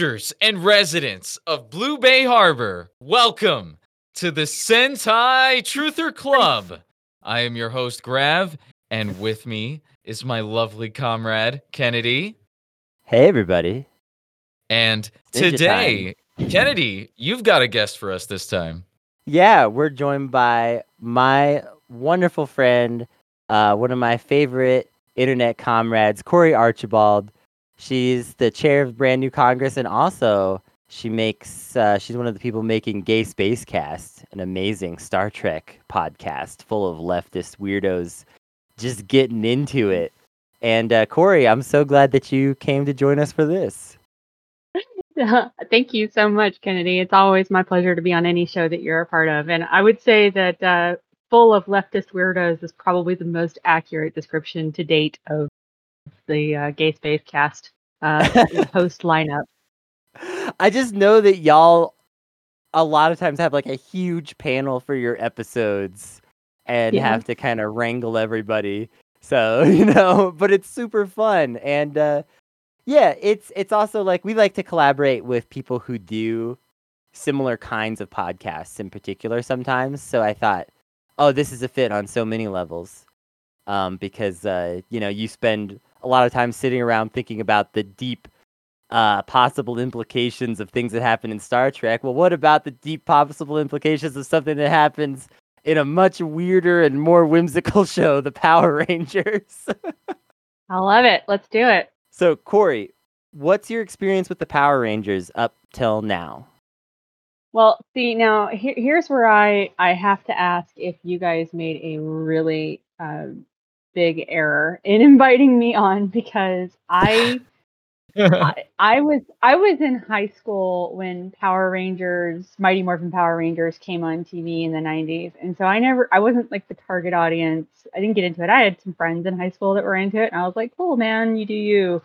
And residents of Blue Bay Harbor, welcome to the Sentai Truther Club. I am your host, Grav, and with me is my lovely comrade, Kennedy. Hey, everybody. And today, Kennedy, you've got a guest for us this time. Yeah, we're joined by my wonderful friend, uh, one of my favorite internet comrades, Cory Archibald. She's the chair of Brand New Congress, and also she makes uh, she's one of the people making Gay Spacecast, an amazing Star Trek podcast full of leftist weirdos just getting into it. And uh, Cory, I'm so glad that you came to join us for this. Thank you so much, Kennedy. It's always my pleasure to be on any show that you're a part of. And I would say that uh, full of leftist weirdos is probably the most accurate description to date of the uh, Gay Space Cast uh, host lineup. I just know that y'all a lot of times have like a huge panel for your episodes and Yeah. have to kind of wrangle everybody. So, you know, but it's super fun and uh yeah, it's it's also like we like to collaborate with people who do similar kinds of podcasts in particular sometimes. So I thought, oh, this is a fit on so many levels. Um because uh you know, you spend a lot of time sitting around thinking about the deep uh, possible implications of things that happen in Star Trek. Well, what about the deep possible implications of something that happens in a much weirder and more whimsical show, The Power Rangers? I love it. Let's do it. so, Cory, what's your experience with the Power Rangers up till now? Well, see now here, here's where I I have to ask if you guys made a really uh, big error in inviting me on because I I, I was I was in high school when Power Rangers, Mighty Morphin Power Rangers came on TV in the 90s. And so I never I wasn't like the target audience. I didn't get into it. I had some friends in high school that were into it and I was like, "Cool, man, you do you."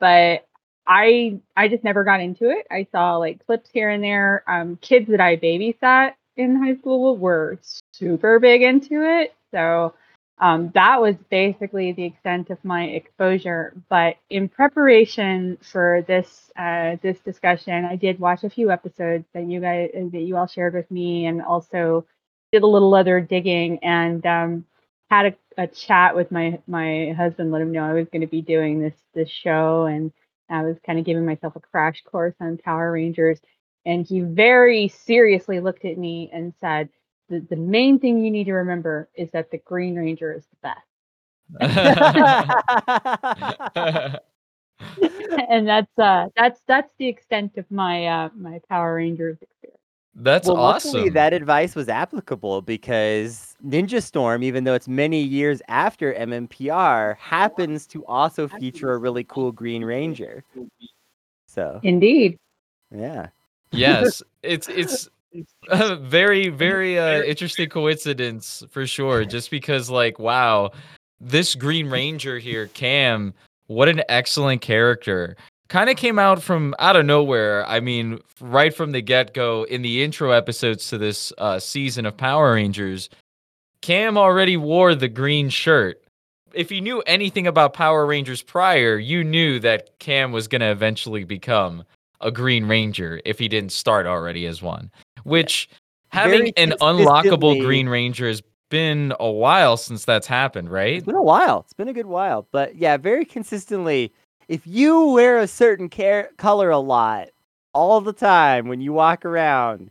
But I I just never got into it. I saw like clips here and there. Um kids that I babysat in high school were super big into it. So um, that was basically the extent of my exposure. But in preparation for this uh, this discussion, I did watch a few episodes that you guys that you all shared with me, and also did a little other digging and um, had a, a chat with my my husband. Let him know I was going to be doing this this show, and I was kind of giving myself a crash course on Power Rangers. And he very seriously looked at me and said, the, the main thing you need to remember is that the Green Ranger is the best. and that's uh that's that's the extent of my uh my Power Rangers experience. That's well, awesome. luckily, that advice was applicable because Ninja Storm, even though it's many years after MMPR, happens to also feature a really cool Green Ranger. So, Indeed. yeah. yes, it's it's a very very uh, interesting coincidence for sure. Just because, like, wow, this Green Ranger here, Cam, what an excellent character. Kind of came out from out of nowhere. I mean, right from the get go in the intro episodes to this uh, season of Power Rangers, Cam already wore the green shirt. If you knew anything about Power Rangers prior, you knew that Cam was going to eventually become a Green Ranger if he didn't start already as one. Which having Very an unlockable Green Ranger has been a while since that's happened, right? It's been a while. It's been a good while. But yeah, very consistently, if you wear a certain car- color a lot, all the time when you walk around,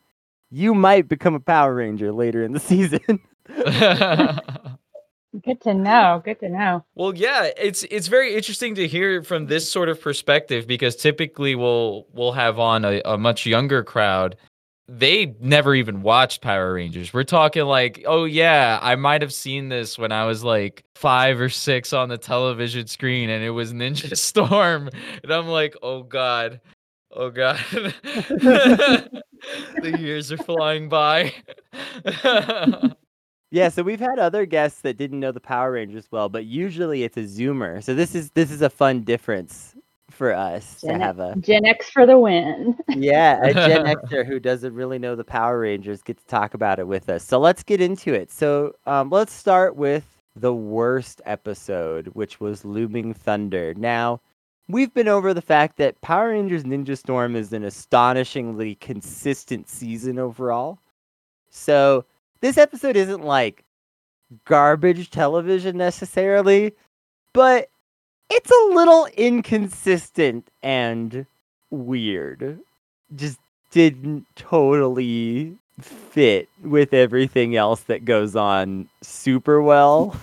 you might become a Power Ranger later in the season. Good to know. Good to know. Well, yeah, it's it's very interesting to hear from this sort of perspective because typically we'll we'll have on a, a much younger crowd. They never even watched Power Rangers. We're talking like, oh yeah, I might have seen this when I was like five or six on the television screen, and it was Ninja Storm, and I'm like, oh god, oh god, the years are flying by. Yeah, so we've had other guests that didn't know the Power Rangers well, but usually it's a Zoomer. So this is this is a fun difference for us Gen, to have a Gen X for the win. yeah a Gen Xer who doesn't really know the Power Rangers get to talk about it with us. So let's get into it. So um, let's start with the worst episode, which was Looming Thunder. Now, we've been over the fact that Power Rangers Ninja Storm is an astonishingly consistent season overall. So this episode isn't like garbage television necessarily, but it's a little inconsistent and weird. Just didn't totally fit with everything else that goes on super well.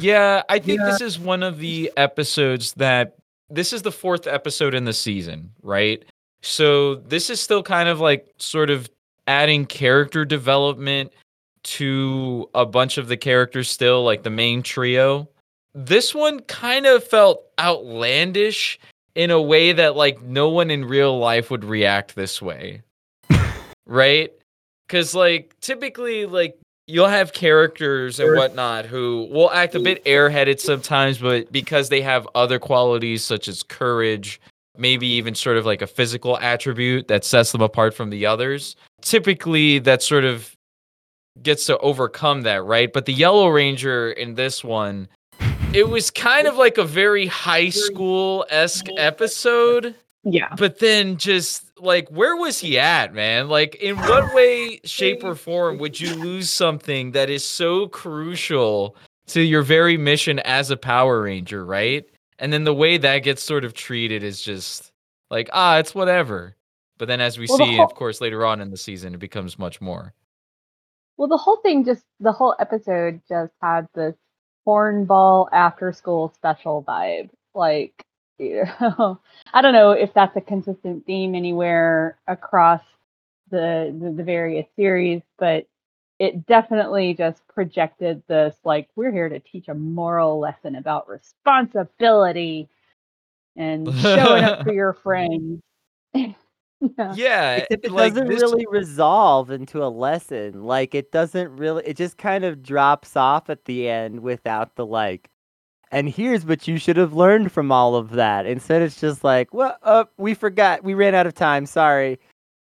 Yeah, I think this is one of the episodes that this is the fourth episode in the season, right? So this is still kind of like sort of adding character development to a bunch of the characters still, like the main trio. This one kind of felt outlandish in a way that like no one in real life would react this way. right? Cause like typically like you'll have characters and whatnot who will act a bit airheaded sometimes, but because they have other qualities such as courage, maybe even sort of like a physical attribute that sets them apart from the others, typically that sort of gets to overcome that, right? But the Yellow Ranger in this one, it was kind of like a very high school esque episode Yeah. but then just like where was he at man? Like in what way shape or form would you lose something that is so crucial to your very mission as a power ranger right? And then the way that gets sort of treated is just like ah it's whatever. But then as we Well, see whole- of course later on in the season it becomes much more. Well, the whole thing just the whole episode just had this hornball after school special vibe. Like, you know, I don't know if that's a consistent theme anywhere across the, the the various series, but it definitely just projected this like we're here to teach a moral lesson about responsibility and showing up for your friends. Yeah. yeah Except it like doesn't this- really resolve into a lesson. Like it doesn't really it just kind of drops off at the end without the like and here's what you should have learned from all of that. Instead it's just like, well, uh, we forgot. We ran out of time. Sorry.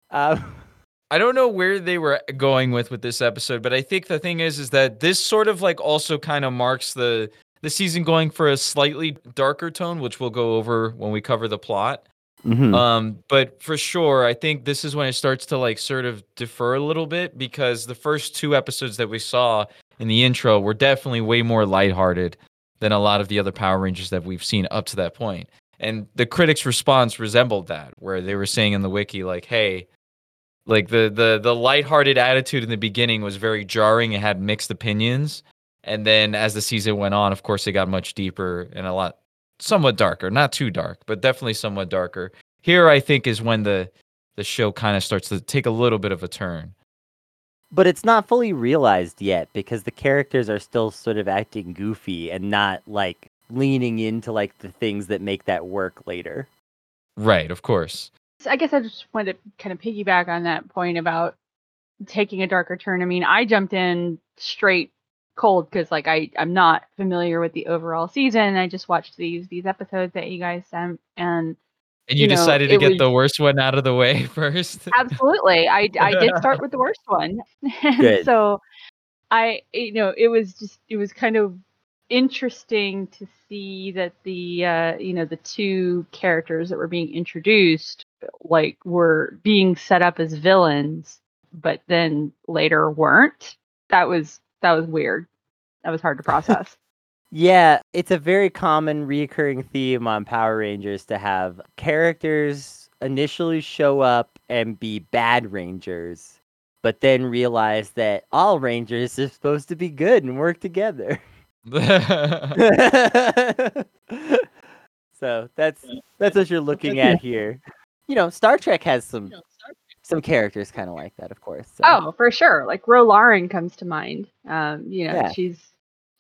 Uh, I don't know where they were going with with this episode, but I think the thing is, is that this sort of like also kind of marks the the season going for a slightly darker tone, which we'll go over when we cover the plot. Mhm. Um, but for sure, I think this is when it starts to like sort of defer a little bit because the first two episodes that we saw in the intro were definitely way more lighthearted than a lot of the other Power Rangers that we've seen up to that point. And the critics' response resembled that, where they were saying in the wiki, like, hey, like the the the lighthearted attitude in the beginning was very jarring and had mixed opinions. And then as the season went on, of course, it got much deeper and a lot somewhat darker, not too dark, but definitely somewhat darker. Here, I think, is when the the show kind of starts to take a little bit of a turn. but it's not fully realized yet because the characters are still sort of acting goofy and not like leaning into like the things that make that work later. Right, of course. So I guess I just wanted to kind of piggyback on that point about taking a darker turn. I mean, I jumped in straight cold because like I I'm not familiar with the overall season. I just watched these these episodes that you guys sent, and And you, You know, decided to get was- the worst one out of the way first. absolutely, I I did start with the worst one. And Good. so I you know it was just it was kind of interesting to see that the uh, you know the two characters that were being introduced like were being set up as villains but then later weren't that was that was weird that was hard to process Yeah, it's a very common recurring theme on Power Rangers to have characters initially show up and be bad rangers, but then realize that all rangers are supposed to be good and work together. so that's that's what you're looking at here. You know, Star Trek has some some characters kind of like that, of course. So. oh for sure like Ro Laren comes to mind um you know Yeah. she's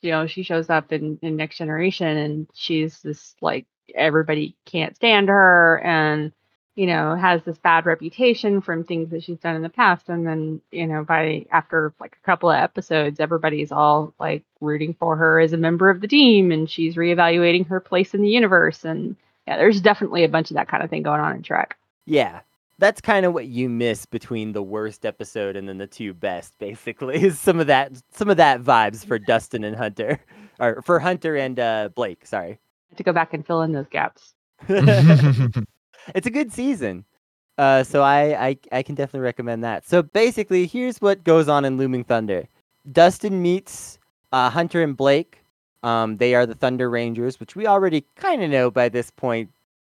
you know she shows up in in next generation and she's this like everybody can't stand her and you know has this bad reputation from things that she's done in the past and then you know by after like a couple of episodes everybody's all like rooting for her as a member of the team and she's reevaluating her place in the universe and yeah there's definitely a bunch of that kind of thing going on in Trek Yeah. That's kind of what you miss between the worst episode and then the two best, basically. Is some of that some of that vibes for Dustin and Hunter. Or for Hunter and uh Blake, sorry. have to go back and fill in those gaps. it's a good season. Uh, so I, I I can definitely recommend that. So basically, here's what goes on in Looming Thunder. Dustin meets uh, Hunter and Blake. Um, they are the Thunder Rangers, which we already kind of know by this point,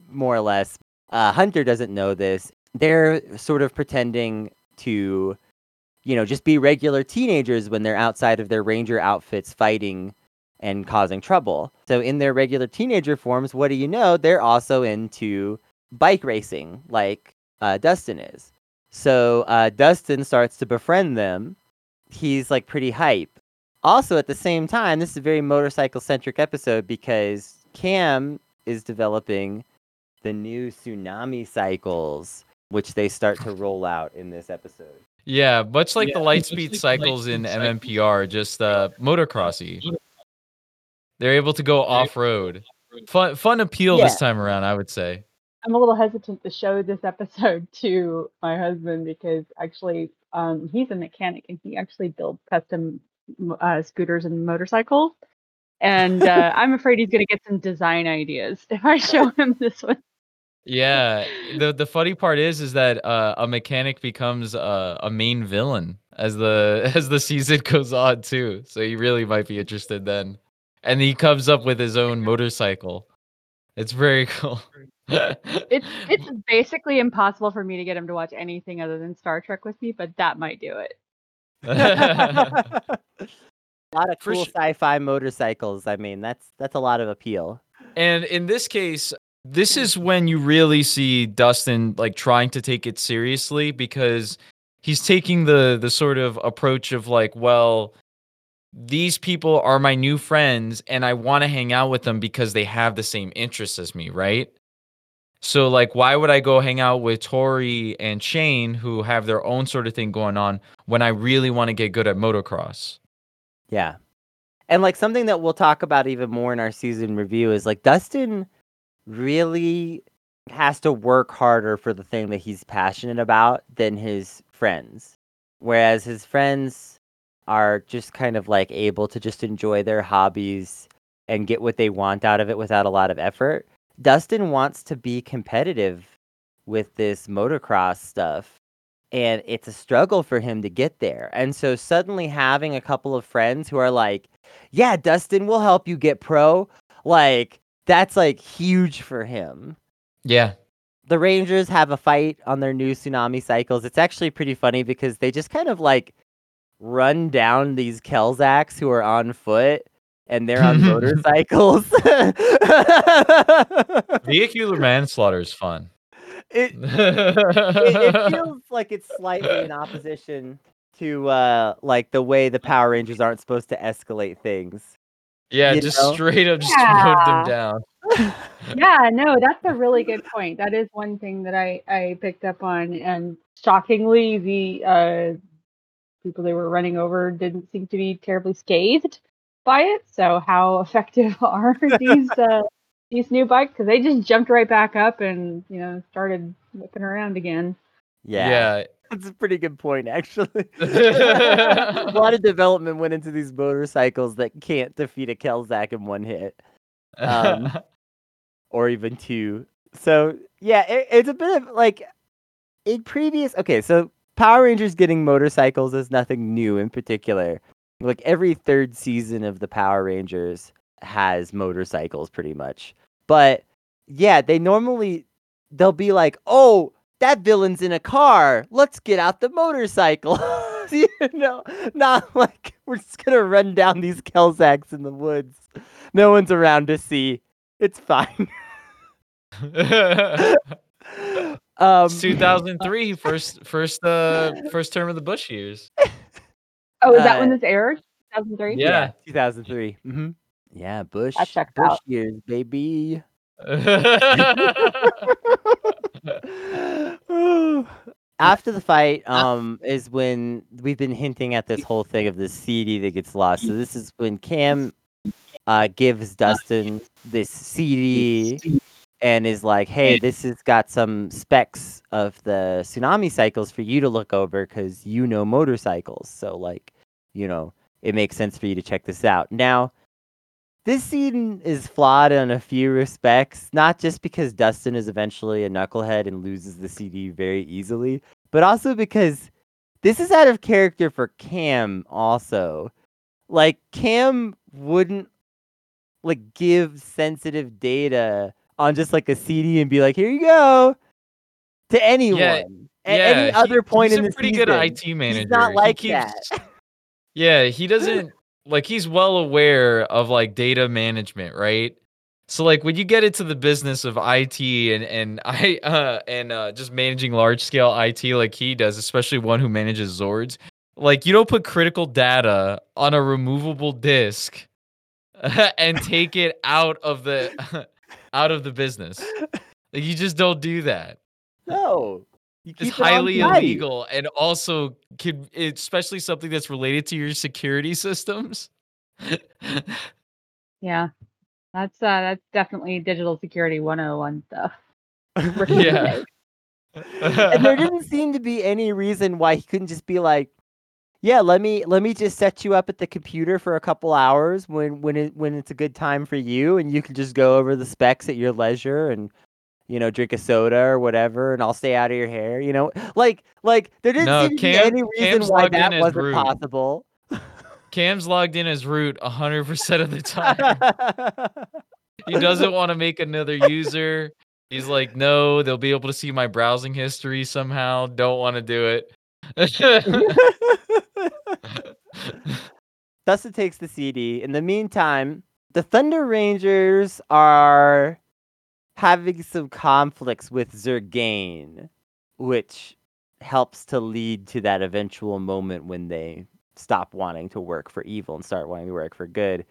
more or less. Uh, Hunter doesn't know this. They're sort of pretending to, you know, just be regular teenagers when they're outside of their Ranger outfits fighting and causing trouble. So in their regular teenager forms, what do you know? They're also into bike racing, like uh, Dustin is. So uh, Dustin starts to befriend them. He's like pretty hype. Also, at the same time, this is a very motorcycle centric episode because Cam is developing the new tsunami cycles, which they start to roll out in this episode. Yeah, much like Yeah, the much Lightspeed like the cycles in Lightspeed MMPR, just uh, motocrossy. They're able to go off road. Fun, fun appeal Yeah. this time around, I would say. I'm a little hesitant to show this episode to my husband because actually um, he's a mechanic and he actually builds custom uh, scooters and motorcycles. And uh, I'm afraid he's going to get some design ideas if I show him this one. Yeah, the the funny part is is that uh, a mechanic becomes uh, a main villain as the as the season goes on too. So he really might be interested then. And he comes up with his own motorcycle. It's very cool. It's it's basically impossible for me to get him to watch anything other than Star Trek with me, but that might do it. a lot of cool su- sci-fi motorcycles. I mean, that's that's a lot of appeal. And in this case, this is when you really see Dustin like trying to take it seriously because he's taking the the sort of approach of like, well, these people are my new friends and I want to hang out with them because they have the same interests as me, right? So like why would I go hang out with Tori and Shane who have their own sort of thing going on when I really want to get good at motocross? Yeah. And like something that we'll talk about even more in our season review is like Dustin really has to work harder for the thing that he's passionate about than his friends. Whereas his friends are just kind of like able to just enjoy their hobbies and get what they want out of it without a lot of effort. Dustin wants to be competitive with this motocross stuff and it's a struggle for him to get there. And so suddenly having a couple of friends who are like, "Yeah, Dustin, we'll help you get pro." Like that's like huge for him. Yeah. The Rangers have a fight on their new tsunami cycles. It's actually pretty funny because they just kind of like run down these Kelzaks who are on foot and they're on motorcycles. Vehicular manslaughter is fun. it, it, it feels like it's slightly in opposition to uh like the way the Power Rangers aren't supposed to escalate things. Yeah, You just know? straight up just mowed them down. yeah, no, that's a really good point. That is one thing that I I picked up on, and shockingly, the uh, people they were running over didn't seem to be terribly scathed by it. So, how effective are these uh, these new bikes? Because they just jumped right back up and you know started whipping around again. Yeah, Yeah, that's a pretty good point, actually. a lot of development went into these motorcycles that can't defeat a Kelzak in one hit, Um, or even two. So yeah, it, it's a bit of like in previous. Okay, so Power Rangers getting motorcycles is nothing new in particular. Like every third season of the Power Rangers has motorcycles, pretty much. But yeah, they normally they'll be like, "Oh, that villain's in a car. Let's get out the motorcycle." you know, not like we're just gonna run down these Kelzaks in the woods. No one's around to see. It's fine. um, 2003, first first uh first term of the Bush years. Oh, is that when Uh, this aired? 2003. Yeah. 2003. Mm-hmm. Yeah, Bush. That checks Bush out. years, baby. After the fight, um, is when we've been hinting at this whole thing of the CD that gets lost. So this is when Cam uh, gives Dustin this CD and is like, "Hey, this has got some specs of the tsunami cycles for you to look over because you know motorcycles. So like, you know, it makes sense for you to check this out." Now, this scene is flawed in a few respects, not just because Dustin is eventually a knucklehead and loses the CD very easily, but also because this is out of character for Cam also. Like Cam wouldn't like give sensitive data on just like a CD and be like, "Here you go," to anyone. At any he- other point he's in a the pretty season. good IT manager. He's not He like keeps- that. Yeah, he doesn't like he's well aware of like data management, right? So like when you get into the business of IT and and I uh and uh just managing large scale IT like he does, especially one who manages Zords, like you don't put critical data on a removable disk and take it out of the out of the business. Like you just don't do that. No. You It's keep it on highly illegal and also could especially something that's related to your security systems. Yeah. That's uh that's definitely digital security 101 stuff. Yeah. and there didn't seem to be any reason why he couldn't just be like, "Yeah, let me let me just set you up at the computer for a couple hours when when it when it's a good time for you, and you can just go over the specs at your leisure and." You know, drink a soda or whatever, and I'll stay out of your hair. You know, like, like there didn't No, seem to be any reason Cam's why that wasn't possible. Cam's logged in as root 100% of the time. he doesn't want to make another user. He's like, no, they'll be able to see my browsing history somehow. Don't want to do it. Thus it takes the CD. In the meantime, the Thunder Rangers are having some conflicts with Zurgane, which helps to lead to that eventual moment when they stop wanting to work for evil and start wanting to work for good.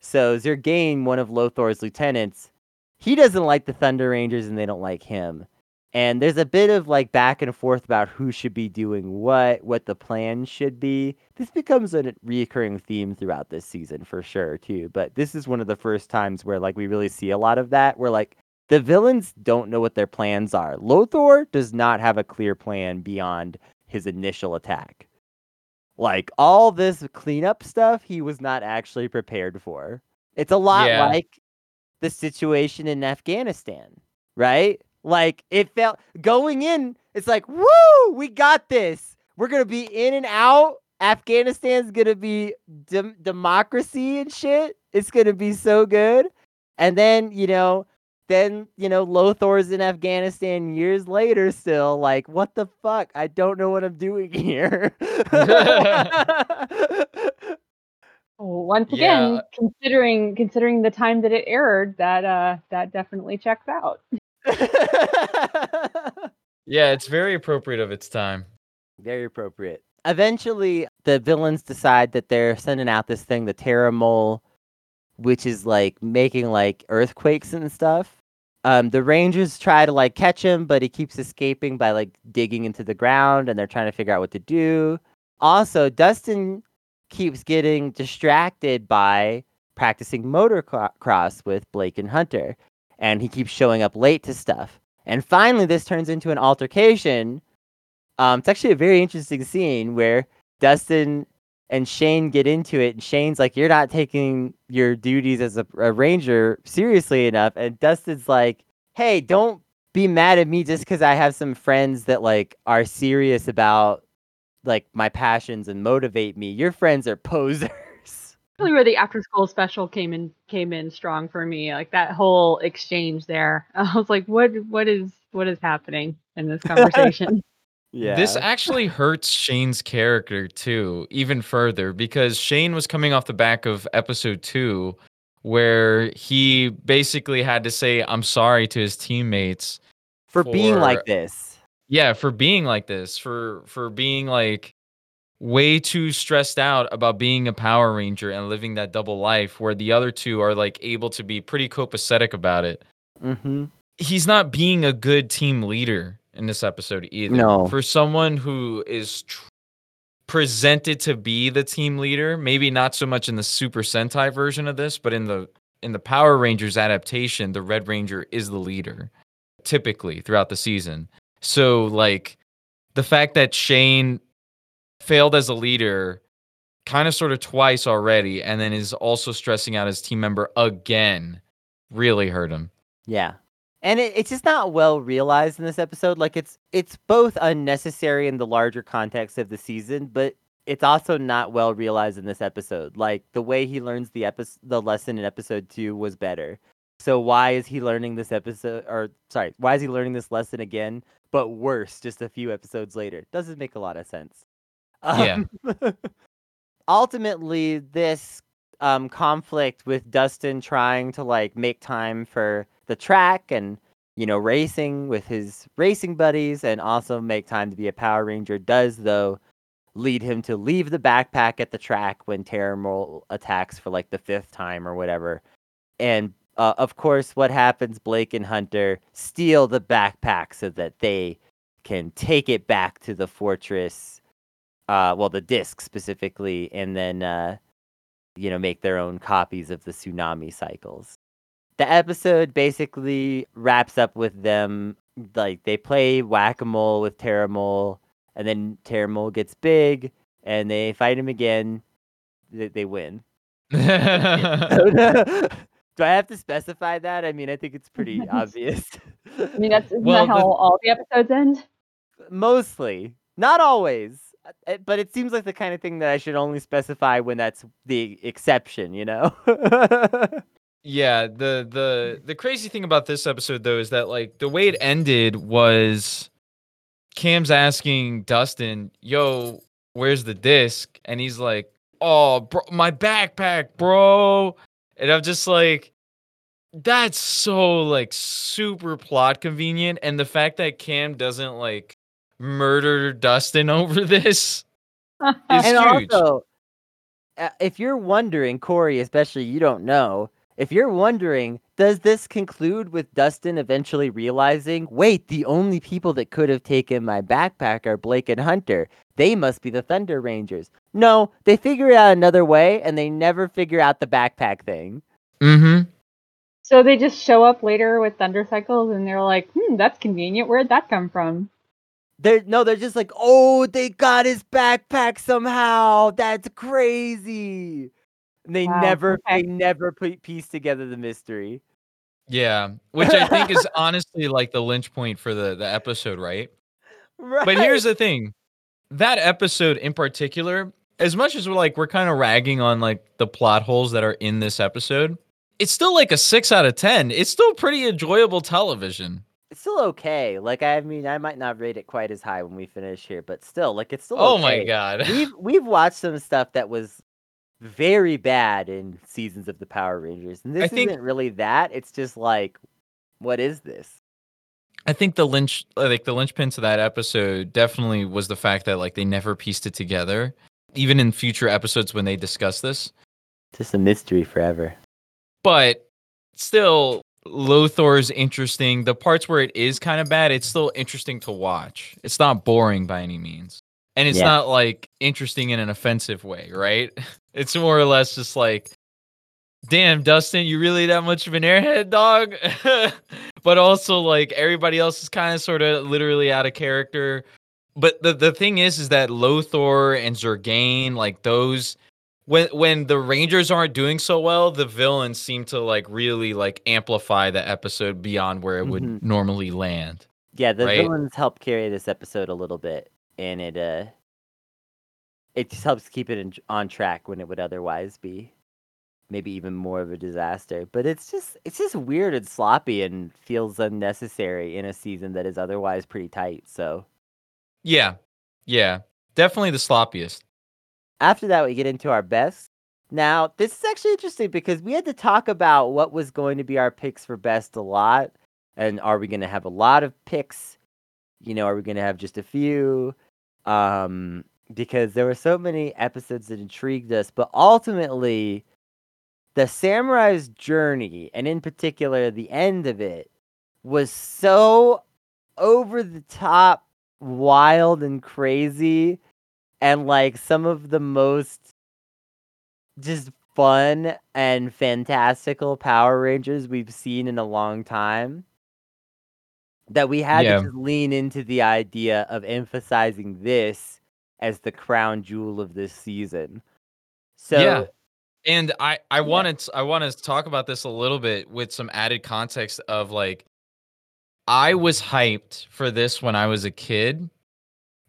So Zurgane, one of Lothor's lieutenants, he doesn't like the Thunder Rangers and they don't like him. And there's a bit of like back and forth about who should be doing what, what the plan should be. This becomes a reoccurring theme throughout this season for sure too. But this is one of the first times where like we really see a lot of that where like the villains don't know what their plans are. Lothor does not have a clear plan beyond his initial attack. Like all this cleanup stuff he was not actually prepared for. It's a lot Yeah. like the situation in Afghanistan, right? Like it felt going in, it's like, woo, we got this. We're gonna be in and out. Afghanistan's gonna be dem- democracy and shit. It's gonna be so good. And then, you know, then, you know, Lothor's in Afghanistan years later still. Like, what the fuck? I don't know what I'm doing here. Well, Once Yeah. again, considering considering the time that it aired, that uh that definitely checks out. yeah, it's very appropriate of its time. Very appropriate. Eventually, the villains decide that they're sending out this thing, the Terra Mole, which is like making like earthquakes and stuff. Um, the Rangers try to like catch him, but he keeps escaping by like digging into the ground, and they're trying to figure out what to do. Also, Dustin keeps getting distracted by practicing motocross with Blake and Hunter, and he keeps showing up late to stuff. And finally, this turns into an altercation um, it's actually a very interesting scene where Dustin and Shane get into it, and Shane's like, "You're not taking your duties as a, a ranger seriously enough," and Dustin's like, "Hey, don't be mad at me just because I have some friends that like are serious about like my passions and motivate me. Your friends are posers." Really, where the after school special came in came in strong for me. Like that whole exchange there. I was like, what what is what is happening in this conversation? Yeah. This actually hurts Shane's character too, even further, because Shane was coming off the back of episode two, where he basically had to say, I'm sorry to his teammates. for being like this. Yeah, for being like this, for for being like way too stressed out about being a Power Ranger and living that double life where the other two are like able to be pretty copacetic about it. Mm-hmm. he's not being a good team leader in this episode either. No. For someone who is tr- presented to be the team leader, maybe not so much in the Super Sentai version of this, but in the in the Power Rangers adaptation, the Red Ranger is the leader typically throughout the season. So like the fact that Shane failed as a leader kind of sort of twice already, and then is also stressing out his team member again, really hurt him. Yeah. And it, it's just not well realized in this episode. Like it's it's both unnecessary in the larger context of the season, but it's also not well realized in this episode. Like the way he learns the episode, the lesson in episode two was better. So why is he learning this episode? Or sorry, why is he learning this lesson again, but worse, just a few episodes later? Doesn't make a lot of sense. Yeah. Um, ultimately, this um, conflict with Dustin trying to like make time for the track and you know racing with his racing buddies and also make time to be a Power Ranger does though lead him to leave the backpack at the track when Terramole attacks for like the fifth time or whatever. And uh, of course, what happens? Blake and Hunter steal the backpack so that they can take it back to the fortress. Uh, well, the disc specifically, and then uh, you know make their own copies of the tsunami cycles. The episode basically wraps up with them like they play whack a mole with Terramole and then Terramole gets big, and they fight him again. They, they win. Do I have to specify that? I mean, I think it's pretty obvious. I mean, that's isn't Well, that how the- all the episodes end? Mostly, not always, uh, uh, but it seems like the kind of thing that I should only specify when that's the exception. You know? Yeah, the the the crazy thing about this episode though is that like the way it ended was Cam's asking Dustin, "Yo, where's the disc?" And he's like, "Oh, bro, my backpack, bro." And I'm just like that's so like super plot convenient and the fact that Cam doesn't like murder Dustin over this is and huge. also, uh, if you're wondering, Cory, especially you don't know, if you're wondering, does this conclude with Dustin eventually realizing, wait, the only people that could have taken my backpack are Blake and Hunter? They must be the Thunder Rangers. No, they figure out another way and they never figure out the backpack thing. Mm hmm. So they just show up later with thunder cycles, and they're like, "Hmm, that's convenient. Where'd that come from?" They're no, they're just like, oh, they got his backpack somehow. That's crazy. And they Wow, never, okay. they never put piece together the mystery. Yeah, which I think is honestly like the lynch point for the the episode, right? Right. But here's the thing. That episode in particular, as much as we're like we're kind of ragging on like the plot holes that are in this episode, it's still like a 6 out of 10. It's still pretty enjoyable television. it's still okay. Like I mean, I might not rate it quite as high when we finish here, but still, like it's still. Oh my god. We've we've watched some stuff that was very bad in seasons of the Power Rangers, and this think- isn't really that. It's just like, what is this? I think the lynch like the linchpin to that episode definitely was the fact that like they never pieced it together. Even in future episodes when they discuss this. Just a mystery forever. but still Lothor is interesting. The parts where it is kind of bad, it's still interesting to watch. It's not boring by any means. And it's Yeah. not like interesting in an offensive way, right? It's more or less just like damn Dustin, you really that much of an airhead dog? but also like everybody else is kind of sort of literally out of character. But the the thing is is that Lothor and Zurgane, like those when when the Rangers aren't doing so well, the villains seem to like really like amplify the episode beyond where it would Mhm. normally land. Yeah, the Right? villains help carry this episode a little bit, and it uh, it just helps keep it in, on track when it would otherwise be maybe even more of a disaster. But it's just it's just weird and sloppy and feels unnecessary in a season that is otherwise pretty tight. So Yeah. Yeah. Definitely the sloppiest. after that, we get into our best. Now, this is actually interesting because we had to talk about what was going to be our picks for best a lot. And are we going to have a lot of picks? You know, are we going to have just a few? Um, because there were so many episodes that intrigued us, but ultimately, the samurai's journey, and in particular, the end of it, was so over the top, wild, and crazy and like some of the most just fun and fantastical Power Rangers we've seen in a long time. That we had Yeah. to just lean into the idea of emphasizing this as the crown jewel of this season. So Yeah. And I I wanted to, I want to talk about this a little bit with some added context of like I was hyped for this when I was a kid,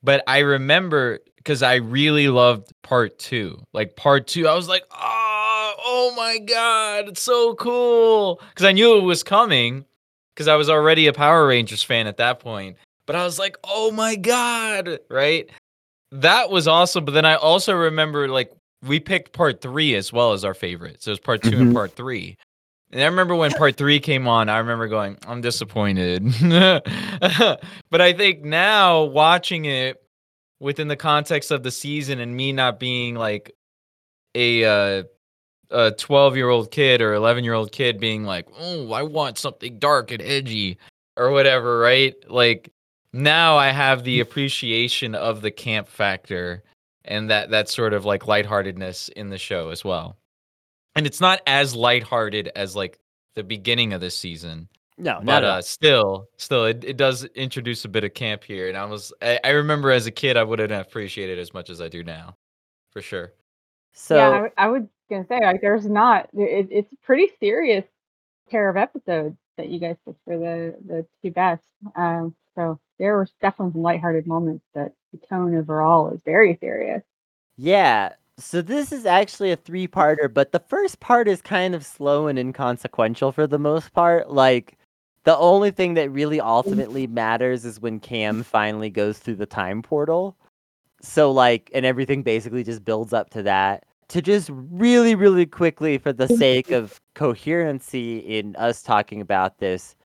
but I remember because I really loved part two. Like part two, I was like, oh, oh my god, it's so cool. Because I knew it was coming, because I was already a Power Rangers fan at that point. But I was like, oh my god, right? That was awesome. But then I also remember like we picked part three as well as our favorite. So it was part 2 and Mhm. part three. And I remember when part three came on, I remember going, I'm disappointed. but I think now watching it within the context of the season and me not being like a uh, a 12 year old kid or 11 year old kid being like, oh, I want something dark and edgy or whatever, right? Like now I have the appreciation of the camp factor and that that sort of like lightheartedness in the show as well. And it's not as lighthearted as like the beginning of this season, no, not but at all. uh, still, still, it, it does introduce a bit of camp here. And I was, I, I remember as a kid, I wouldn't appreciate it as much as I do now, for sure. So yeah, I, w- I was gonna say like there's not. It, it's a pretty serious pair of episodes that you guys picked for the the two best. Um, so there were definitely some lighthearted moments, but the tone overall is very serious. Yeah. So this is actually a three-parter, but the first part is kind of slow and inconsequential for the most part. Like the only thing that really mm. ultimately matters is when Cam finally goes through the time portal. So like and everything basically just builds up to that. To just really really quickly for the mm. sake of coherency in us talking about this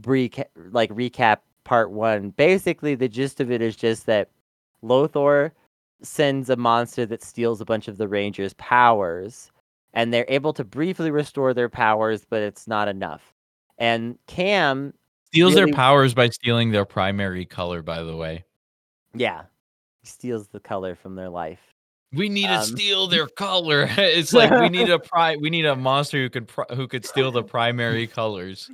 reca- like recap part 1. Basically the gist of it is just that Lothor sends a monster that steals a bunch of the Rangers' powers, and they're able to briefly restore their powers, but it's not enough. And Cam, Steals Really- their powers by stealing their primary color, by the way. yeah, he steals the color from their life. We need to Um, steal their color. it's like we need a pri- we need a monster who could pri- who could steal the primary colors.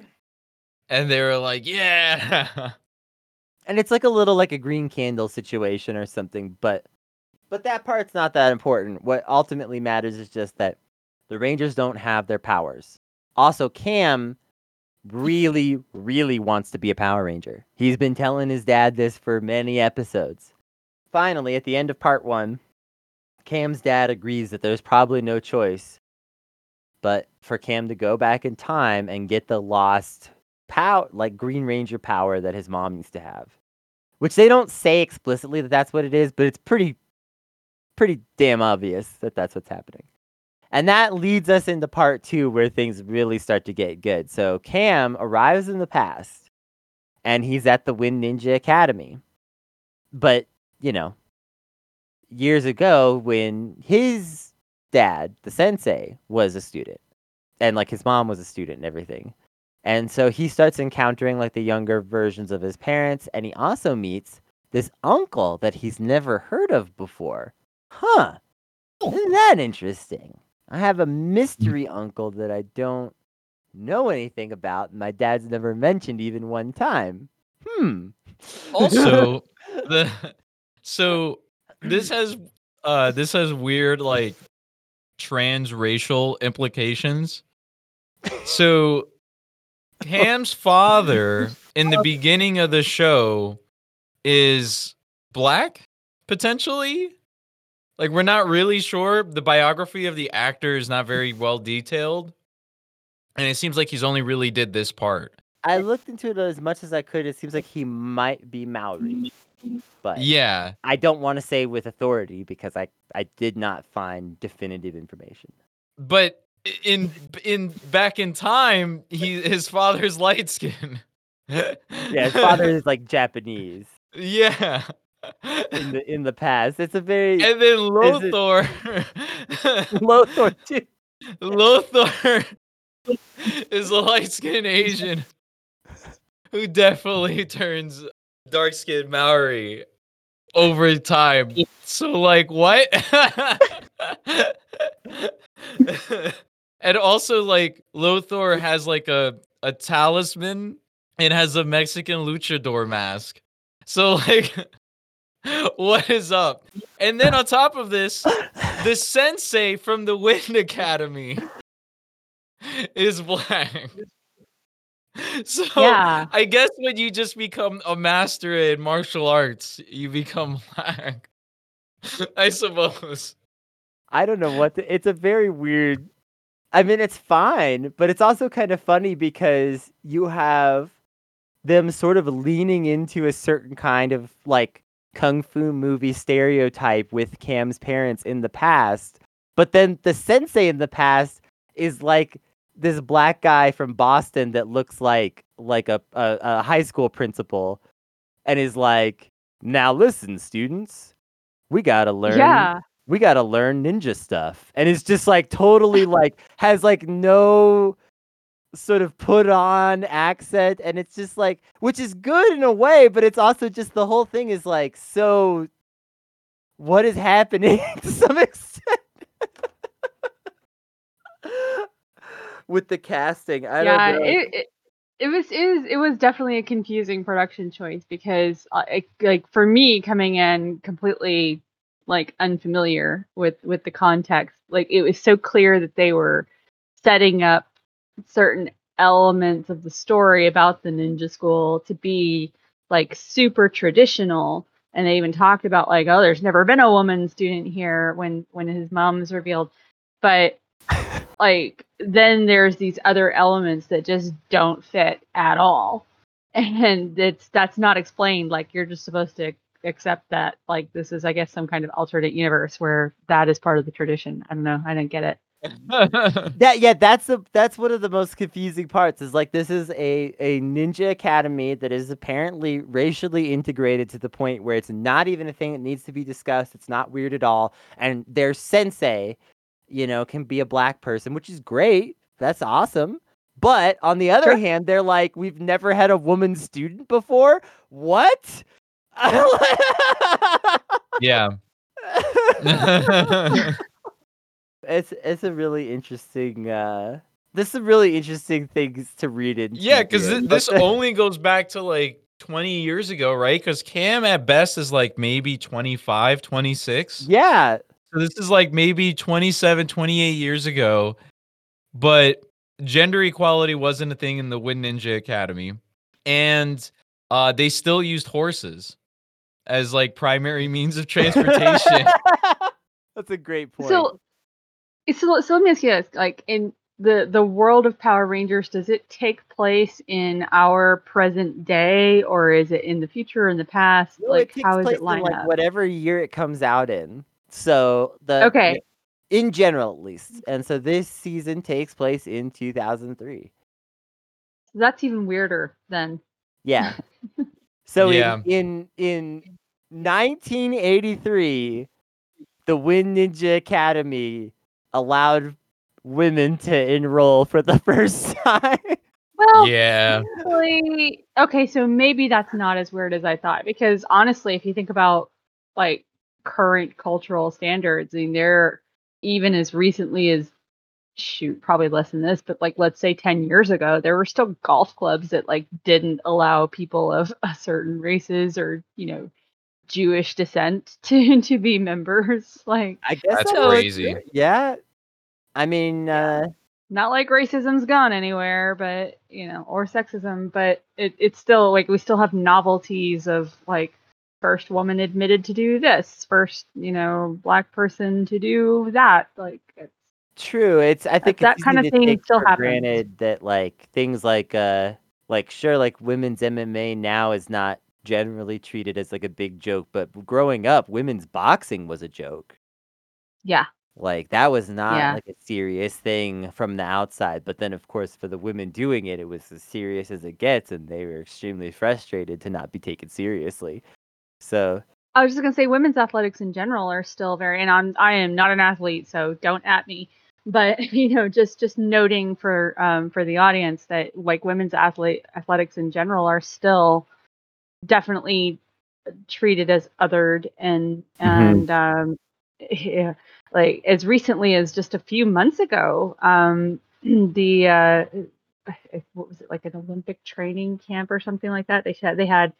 And they were like, "Yeah." And it's like a little like a green candle situation or something, but but that part's not that important. What ultimately matters is just that the Rangers don't have their powers. Also, Cam really, really wants to be a Power Ranger. He's been telling his dad this for many episodes. Finally, at the end of part one, Cam's dad agrees that there's probably no choice but for Cam to go back in time and get the lost power, like Green Ranger power that his mom used to have. Which they don't say explicitly that that's what it is, but it's pretty, pretty damn obvious that that's what's happening. And that leads us into part two where things really start to get good. So Cam arrives in the past and he's at the Wind Ninja Academy. But, you know, years ago when his dad, the sensei, was a student and like his mom was a student and everything. And so he starts encountering like the younger versions of his parents and he also meets this uncle that he's never heard of before. Huh. Isn't that interesting? I have a mystery uncle that I don't know anything about. My dad's never mentioned even one time. Hmm. also, the so this has uh this has weird like transracial implications. So Cam's father in the beginning of the show is black potentially. Like we're not really sure. The biography of the actor is not very well detailed. And it seems like he's only really did this part. I looked into it as much as I could. It seems like he might be Maori. But Yeah. I don't want to say with authority because I, I did not find definitive information. but in in back in time he his father's light skin. Yeah, his father is like Japanese. Yeah. In the in the past. It's a very and then lothor. Lothor too. lothor is a light skinned asian who definitely turns dark skinned maori over time. So like what and also like lothor has like a a talisman and has a mexican luchador mask so like what is up and then on top of this the sensei from the Wind Academy is black. So Yeah. I guess when you just become a master in martial arts, you become black. I suppose. I don't know what to, it's a very weird I mean it's fine, but it's also kind of funny because you have them sort of leaning into a certain kind of like kung fu movie stereotype with Cam's parents in the past, but then the sensei in the past is like this black guy from Boston that looks like like a, a, a high school principal and is like, "Now listen, students, we got to learn Yeah. We gotta learn ninja stuff. And it's just like totally like has like no sort of put on accent. And it's just like which is good in a way but it's also just the whole thing is like so what is happening to some extent? With the casting i yeah, don't know. it, it it was it was it was definitely a confusing production choice because uh, it, like for me coming in completely like unfamiliar with with the context, like it was so clear that they were setting up certain elements of the story about the ninja school to be like super traditional. And they even talked about like oh there's never been a woman student here when when his mom mom's revealed. But like then there's these other elements that just don't fit at all. And it's that's not explained. Like you're just supposed to accept that like this is i guess some kind of alternate universe where that is part of the tradition. I don't know. I didn't get it. That yeah that's the that's one of the most confusing parts is like this is a a ninja academy that is apparently racially integrated to the point where it's not even a thing that needs to be discussed. It's not weird at all. And their sensei you know can be a black person which is great. That's awesome. But on the other Sure. hand they're like we've never had a woman student before? What yeah. it's it's a really interesting uh this is a really interesting things to read into yeah, because here. this only goes back to like 20 years ago, right? Because Cam at best is like maybe 25, 26. yeah So this is like maybe 27, 28 years ago. But gender equality wasn't a thing in the Wind Ninja Academy. And uh, they still used horses as like primary means of transportation. That's a great point. so so so let me ask you this like in the the world of power rangers does it take place in our present day or is it in the future in the past No, like how is it lined like up whatever year it comes out in. So the Okay. in general at least. And so this season takes place in 2003. that's even weirder than Yeah. So Yeah. in in in 1983 the Wind Ninja Academy allowed women to enroll for the first time. well yeah. Actually, okay, so maybe that's not as weird as I thought because honestly, if you think about like current cultural standards, I mean, they're even as recently as shoot, probably less than this, but like let's say 10 years ago, there were still golf clubs that like didn't allow people of a certain races or, you know, Jewish descent to to be members. Like I guess That's that was crazy. Yeah. I mean, uh not like racism's gone anywhere, but you know, or sexism, but it, it's still like we still have novelties of like first woman admitted to do this, first you know black person to do that. Like it's, True. It's I think that kind of thing still happens. Granted that like things like uh like sure like women's MMA now is not generally treated as like a big joke, but growing up, women's boxing was a joke. yeah, Like that was not Yeah. like a serious thing from the outside, but then of course for the women doing it, it was as serious as it gets, and they were extremely frustrated to not be taken seriously. So I was just gonna say women's athletics in general are still very, and I'm I am not an athlete, so don't at me. But you know, just just noting for um, for the audience that like women's athlete athletics in general are still definitely treated as othered and and um, yeah, like as recently as just a few months ago, um, the uh, what was it like an Olympic training camp or something like that? They had they had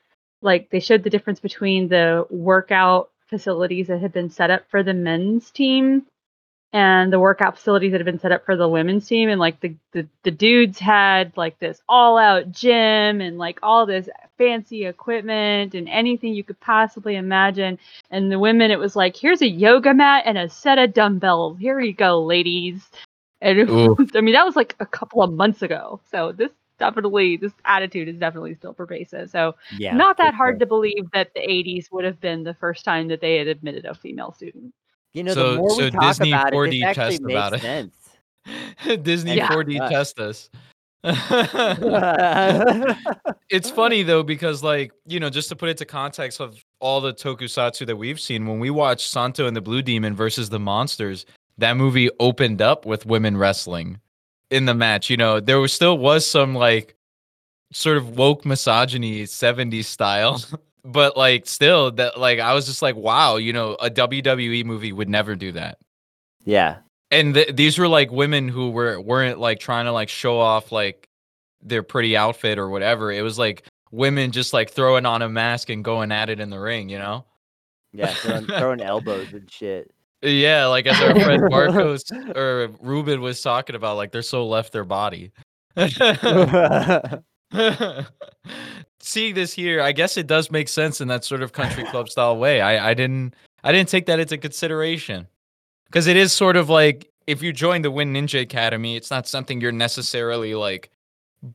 like they showed the difference between the workout facilities that had been set up for the men's team and the workout facilities that had been set up for the women's team. And like the, the the dudes had like this all out gym and like all this fancy equipment and anything you could possibly imagine. And the women it was like here's a yoga mat and a set of dumbbells. Here you go ladies. And was, i mean that was like a couple of months ago. So this definitely this attitude is definitely still pervasive. So Yeah. not that hard sure. to believe that the 80s would have been the first time that they had admitted a female student You know, So- the more so we talk Disney about 4D this actually test makes about it. sense. Disney Yeah. 4D Yeah. test us. it's funny though because like you know just to put it to context of all the tokusatsu that we've seen when we watched santo and the blue demon versus the monsters that movie opened up with women wrestling in the match you know there was still was some like sort of woke misogyny 70s style but like still that like i was just like wow you know a wwe movie would never do that yeah. and th- these were like women who were weren't like trying to like show off like their pretty outfit or whatever it was like women just like throwing on a mask and going at it in the ring you know Yeah. Throwing, throwing elbows and shit. yeah like as our friend marcos or ruben was talking about like they're so left their body seeing this here i guess it does make sense in that sort of country club style way. I i didn't i didn't take that into consideration. Because it is sort of like if you join the wind ninja academy it's not something you're necessarily like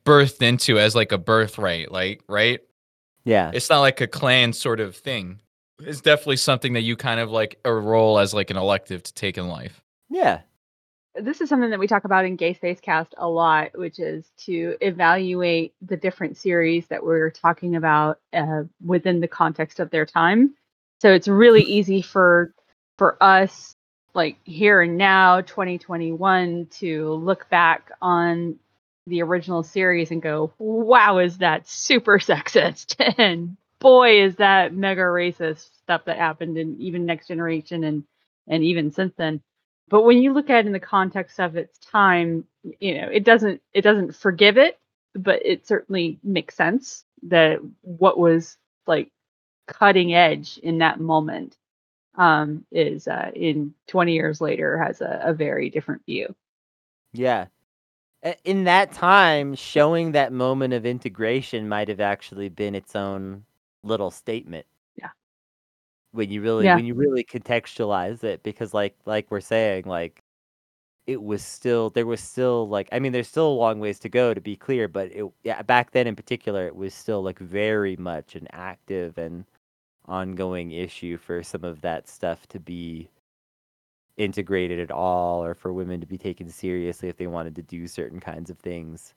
birthed into as like a birthright like right? Yeah. it's not like a clan sort of thing. It's definitely something that you kind of like a role as like an elective to take in life. Yeah. This is something that we talk about in Gay Space Cast a lot, which is to evaluate the different series that we're talking about uh, within the context of their time. So it's really easy for for us, like here and now, 2021, to look back on the original series and go, "Wow, is that super sexist?" and boy, is that mega racist stuff that happened in even Next Generation and and even since then but when you look at it in the context of its time you know it doesn't it doesn't forgive it but it certainly makes sense that what was like cutting edge in that moment um is uh in 20 years later has a, a very different view Yeah. In that time, showing that moment of integration might have actually been its own little statement. When you really Yeah. when you really contextualize it because like like we're saying like it was still there was still like I mean there's still a long ways to go to be clear but it yeah back then in particular it was still like very much an active and ongoing issue for some of that stuff to be integrated at all or for women to be taken seriously if they wanted to do certain kinds of things.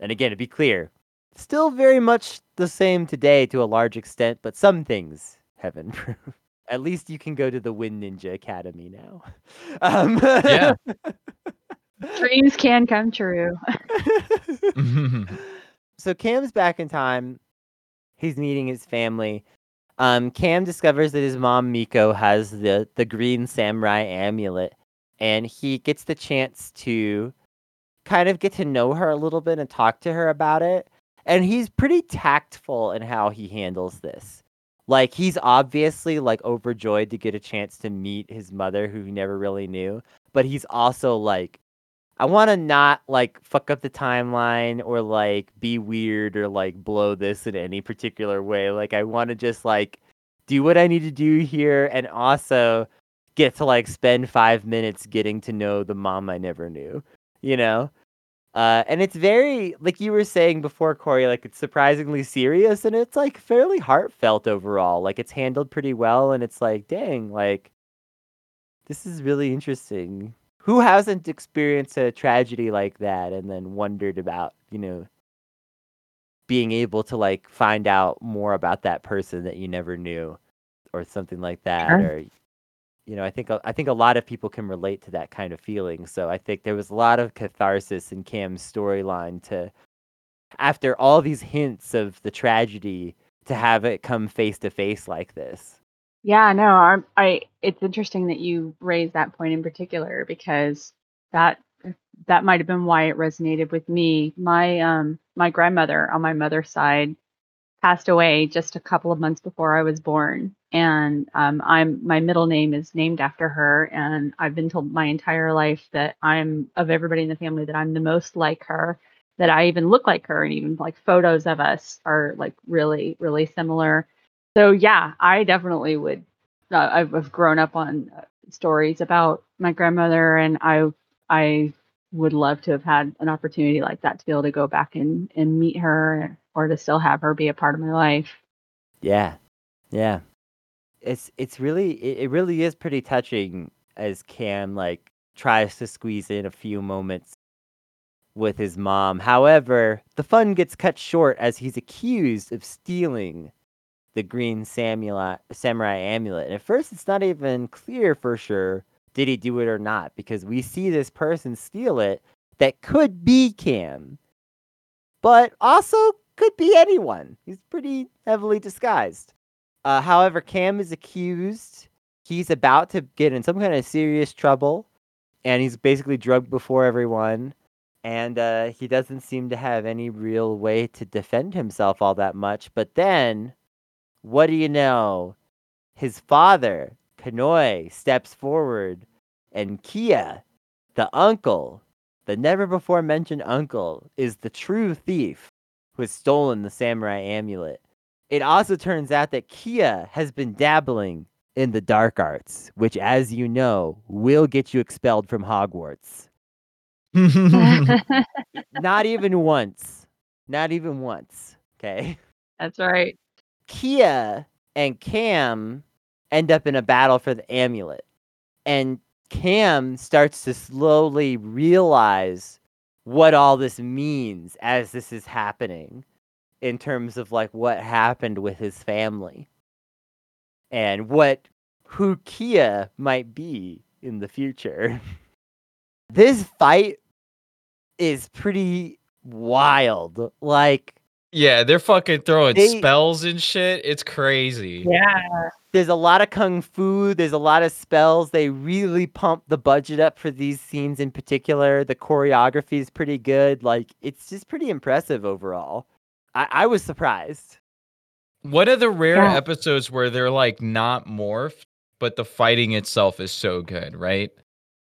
And again, to be clear, still very much the same today to a large extent, but some things have improved. At least you can go to the Wind Ninja Academy now. Um, Yeah. dreams can come true so Cam's back in time. He's meeting his family. Um, Cam discovers that his mom Miko has the the green samurai amulet, and he gets the chance to kind of get to know her a little bit and talk to her about it. And he's pretty tactful in how he handles this. Like he's obviously like overjoyed to get a chance to meet his mother, who he never really knew. But he's also like, I want to not like fuck up the timeline or like be weird or like blow this in any particular way. Like I want to just like do what I need to do here and also get to like spend 5 minutes getting to know the mom I never knew, you know? Uh, and it's very like you were saying before, Cory. Like it's surprisingly serious, and it's like fairly heartfelt overall. Like it's handled pretty well, and it's like, dang, like this is really interesting. Who hasn't experienced a tragedy like that and then wondered about, you know, being able to like find out more about that person that you never knew, or something like that, Sure. or you know, I think I think a lot of people can relate to that kind of feeling. So I think there was a lot of catharsis in Cam's storyline to, after all these hints of the tragedy, to have it come face to face like this. Yeah, no, I, I it's interesting that you raised that point in particular because that that might have been why it resonated with me. My um my grandmother on my mother's side passed away just a couple of months before I was born, and um, I'm my middle name is named after her, and I've been told my entire life that I'm of everybody in the family that I'm the most like her, that I even look like her, and even like photos of us are like really really similar. So yeah, I definitely would. Uh, I've, grown up on uh, stories about my grandmother, and I I would love to have had an opportunity like that to be able to go back and, and meet her or to still have her be a part of my life. Yeah. Yeah. It's it's really it, really is pretty touching as Cam like tries to squeeze in a few moments with his mom. However, the fun gets cut short as he's accused of stealing the green samurai, samurai amulet. And at first, it's not even clear for sure did he do it or not because we see this person steal it that could be Cam, but also could be anyone. He's pretty heavily disguised. Uh, however, Cam is accused. He's about to get in some kind of serious trouble, and he's basically drugged before everyone. And uh, he doesn't seem to have any real way to defend himself all that much. But then, what do you know? His father, Kanoi steps forward, and Kiya, the uncle, the never before mentioned uncle, is the true thief who has stolen the samurai amulet. It also turns out that Kiya has been dabbling in the dark arts, which, as you know, will get you expelled from Hogwarts. Not even once. Not even once. Okay. That's right. Kiya and Cam end up in a battle for the amulet. And Cam starts to slowly realize what all this means as this is happening in terms of like what happened with his family and what who Kiya might be in the future. this fight is pretty wild. Like yeah, they're fucking throwing They- spells and shit. It's crazy. Yeah. There's a lot of kung fu there's a lot of spells. They really pump the budget up for these scenes in particular. The choreography is pretty good. Like it's just pretty impressive overall. I, I was surprised. What are the rare Yeah. episodes where they're like not morphed, but the fighting itself is so good, right?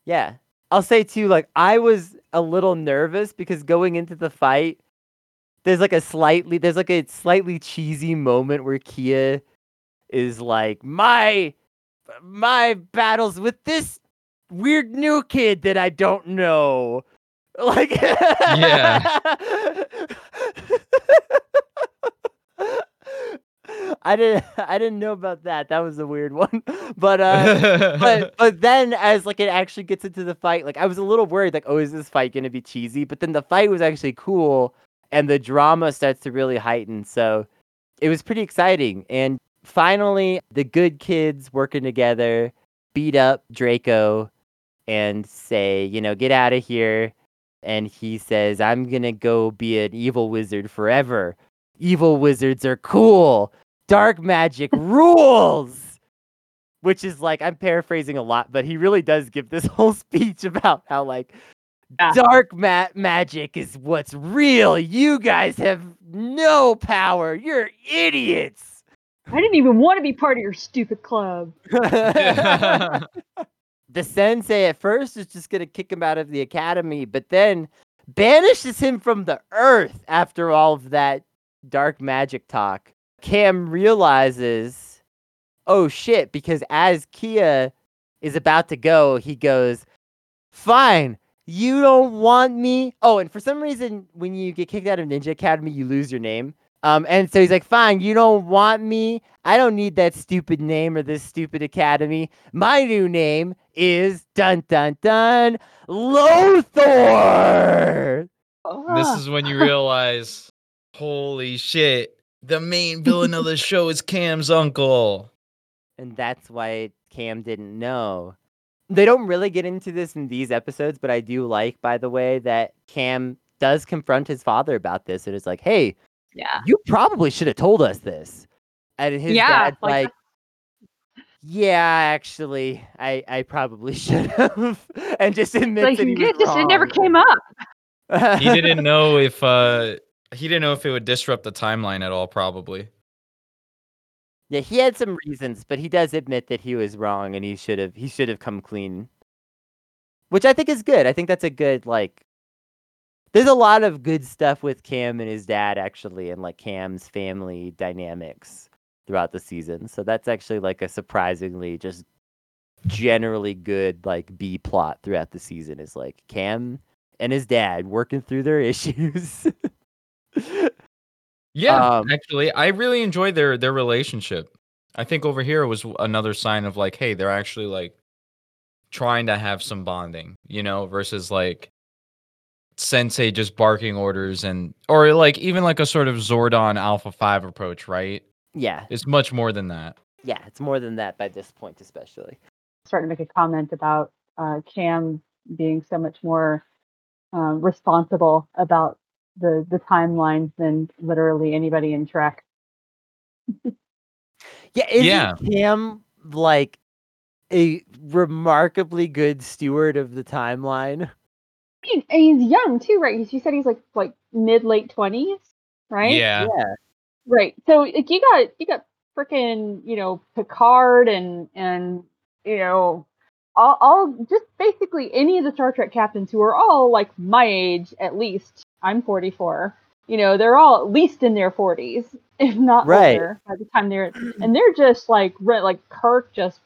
yeah. I'll say too like i was a little nervous because going into the fight there's like a slightly there's like a slightly cheesy moment where kiya is like my my battles with this weird new kid that i don't know like Yeah. i didn't i didn't know about that that was a weird one but uh but but then as like it actually gets into the fight, like I was a little worried, like, oh, is this fight gonna be cheesy? But then the fight was actually cool and the drama starts to really heighten. So it was pretty exciting. And finally the good kids working together beat up Draco and say, you know, get out of here. And he says, I'm gonna go be an evil wizard forever. Evil wizards are cool. Dark magic rules which is like I'm paraphrasing a lot, but he really does give this whole speech about how like Yeah. dark ma- magic is what's real. You guys have no power. You're idiots. I didn't even want to be part of your stupid club. the sensei at first is just gonna kick him out of the academy, but then banishes him from the earth after all of that dark magic talk. Cam realizes, oh shit, because as Kiya is about to go, he goes, Fine, you don't want me. Oh, and for some reason, when you get kicked out of Ninja Academy, you lose your name. Um, and so he's like, Fine, you don't want me. I don't need that stupid name or this stupid academy. My new name is dun dun dun Lothor. this is when you realize, holy shit, the main villain of the show is Cam's uncle. and that's why Cam didn't know. They don't really get into this in these episodes, but I do like, by the way, that Cam does confront his father about this. And it's like, hey, yeah. you probably should have told us this. And his Yeah, dad's like, like, yeah, actually, I, I probably should have. and just admits Like that he it was just it never came up. He didn't know if uh he didn't know if it would disrupt the timeline at all. Probably. Yeah, he had some reasons, but he does admit that he was wrong and he should have he should have come clean. Which I think is good. I think that's a good like there's a lot of good stuff with Cam and his dad actually and like Cam's family dynamics throughout the season. So that's actually like a surprisingly just generally good like B plot throughout the season is like Cam and his dad working through their issues. Yeah, Um, actually, I really enjoyed their their relationship. I think over here was another sign of like, hey, they're actually like trying to have some bonding, you know, versus like Sensei just barking orders and or like even like a sort of Zordon Alpha 5 approach, right? yeah. It's much more than that. Yeah, it's more than that by this point especially. starting to make a comment about uh, Cam being so much more um, responsible about the the timelines than literally anybody in Trek. Yeah, isn't Yeah. Cam like a remarkably good steward of the timeline? And he's young too, right? He's- You said he's like like mid late twenties, right? Yeah. Right. So like you got you got freaking you know Picard and and you know all, all just basically any of the Star Trek captains who are all like my age at least. I'm 44. You know they're all at least in their 40s, if not Right. older by the time they're and they're just like re- like Kirk just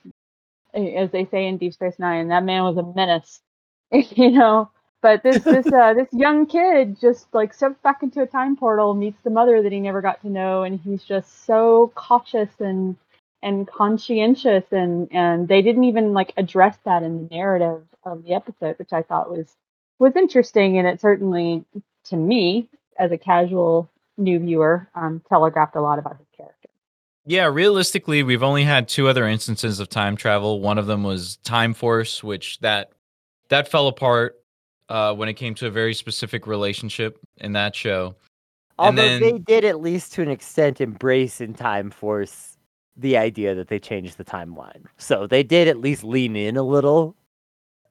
eh, as they say in Deep Space Nine. That man was a menace. you know. But this this uh, this young kid just like steps back into a time portal, meets the mother that he never got to know, and he's just so cautious and and conscientious, and and they didn't even like address that in the narrative of the episode, which I thought was was interesting, and it certainly to me as a casual new viewer um, telegraphed a lot about his character. Yeah, realistically, we've only had two other instances of time travel. One of them was Time Force, which that that fell apart uh, when it came to a very specific relationship in that show. And Although then- they did at least to an extent embrace in Time Force the idea that they changed the timeline. So they did at least lean in a little,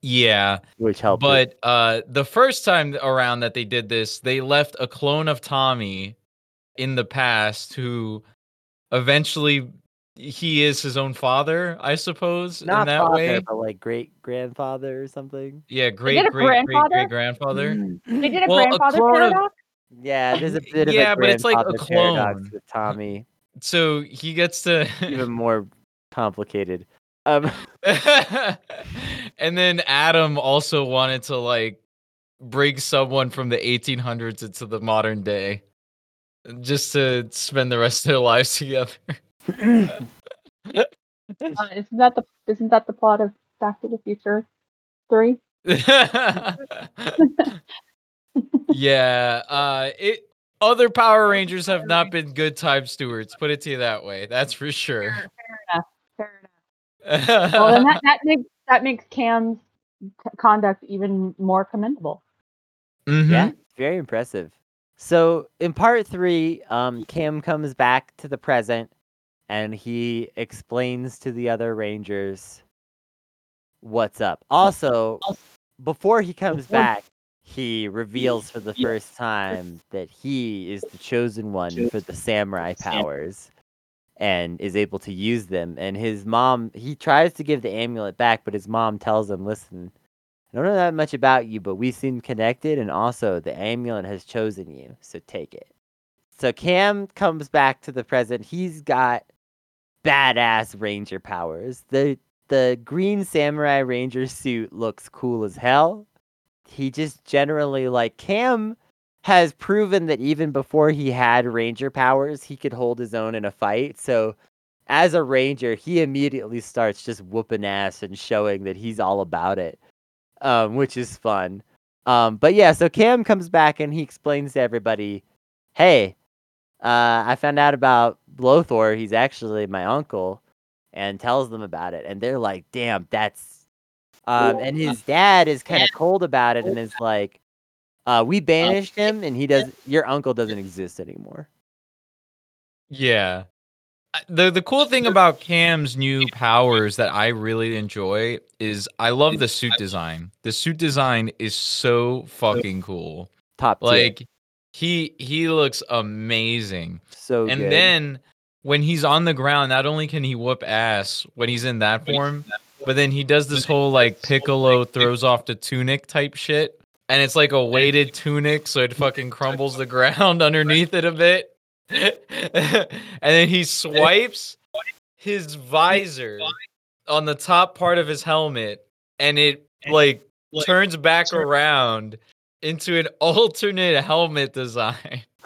Yeah, which helped. it. but uh, the first time around that they did this, they left a clone of Tommy in the past who eventually he is his own father, I suppose, not in that father, way. but like great grandfather or something. Yeah, did great, a great, great, grandfather? great grandfather. They did a Well, a grandfather of- paradox. Yeah, there's a bit of Yeah, a but it's like a grandfather paradox clone. with Tommy. So he gets to Even more complicated. Um, and then Adam also wanted to like bring someone from the 1800s into the modern day just to spend the rest of their lives together. Uh, isn't that the isn't that the plot of Back to the Future three? yeah, uh it other Power Rangers have not been good time stewards, put it to you that way. That's for sure. Fair enough. Fair enough. Well, then that, that makes that makes Cam's c- conduct even more commendable. Mhm. Yeah, very impressive. So in part three, um, Cam comes back to the present, and he explains to the other Rangers what's up. Also, before he comes back, he reveals for the first time that he is the chosen one for the samurai powers and is able to use them. And his mom, he tries to give the amulet back, but his mom tells him, listen, I don't know that much about you, but we seem connected, and also the amulet has chosen you, so take it. So Cam comes back to the present. He's got badass ranger powers. The the green samurai ranger suit looks cool as hell. He just generally like Cam has proven that even before he had ranger powers, he could hold his own in a fight. So as a ranger, he immediately starts just whooping ass and showing that he's all about it um, which is fun. Um, but yeah, so Cam comes back and he explains to everybody, "Hey, uh, I found out about Lothor. He's actually my uncle," and tells them about it. And they're like, "Damn, that's." Um, and his dad is kind of cold about it and is like, uh, "We banished him, and he does. Your uncle doesn't exist anymore." Yeah. The the cool thing about Cam's new powers that I really enjoy is I love the suit design. The suit design is so fucking cool. Top tier. Like he he looks amazing. So and good. then when he's on the ground, not only can he whoop ass when he's in that form, but then he does this whole like Piccolo throws off the tunic type shit. And it's like a weighted tunic, so it fucking crumbles the ground underneath it a bit. and then he swipes his visor on the top part of his helmet, and it like turns back around into an alternate helmet design.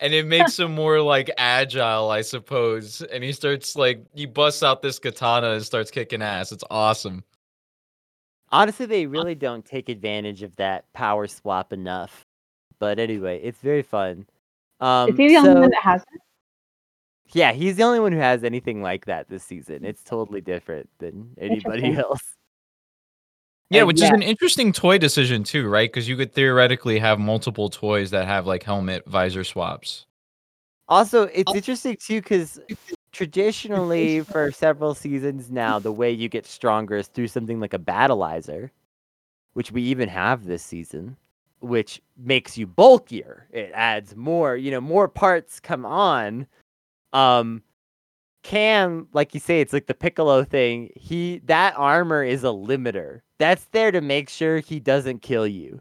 and it makes him more like agile, I suppose. And he starts like he busts out this katana and starts kicking ass. It's awesome. Honestly, they really don't take advantage of that power swap enough. But anyway, it's very fun. Um, Is he the only one that has it? Yeah, he's the only one who has anything like that this season. It's totally different than anybody else. Yeah, And which yeah. is an interesting toy decision too, right? Because you could theoretically have multiple toys that have like helmet visor swaps. Also, it's interesting too because traditionally, for several seasons now, the way you get stronger is through something like a battleizer, which we even have this season, which makes you bulkier. It adds more, you know, more parts come on. Um, Cam, like you say, it's like the Piccolo thing. He that armor is a limiter. That's there to make sure he doesn't kill you.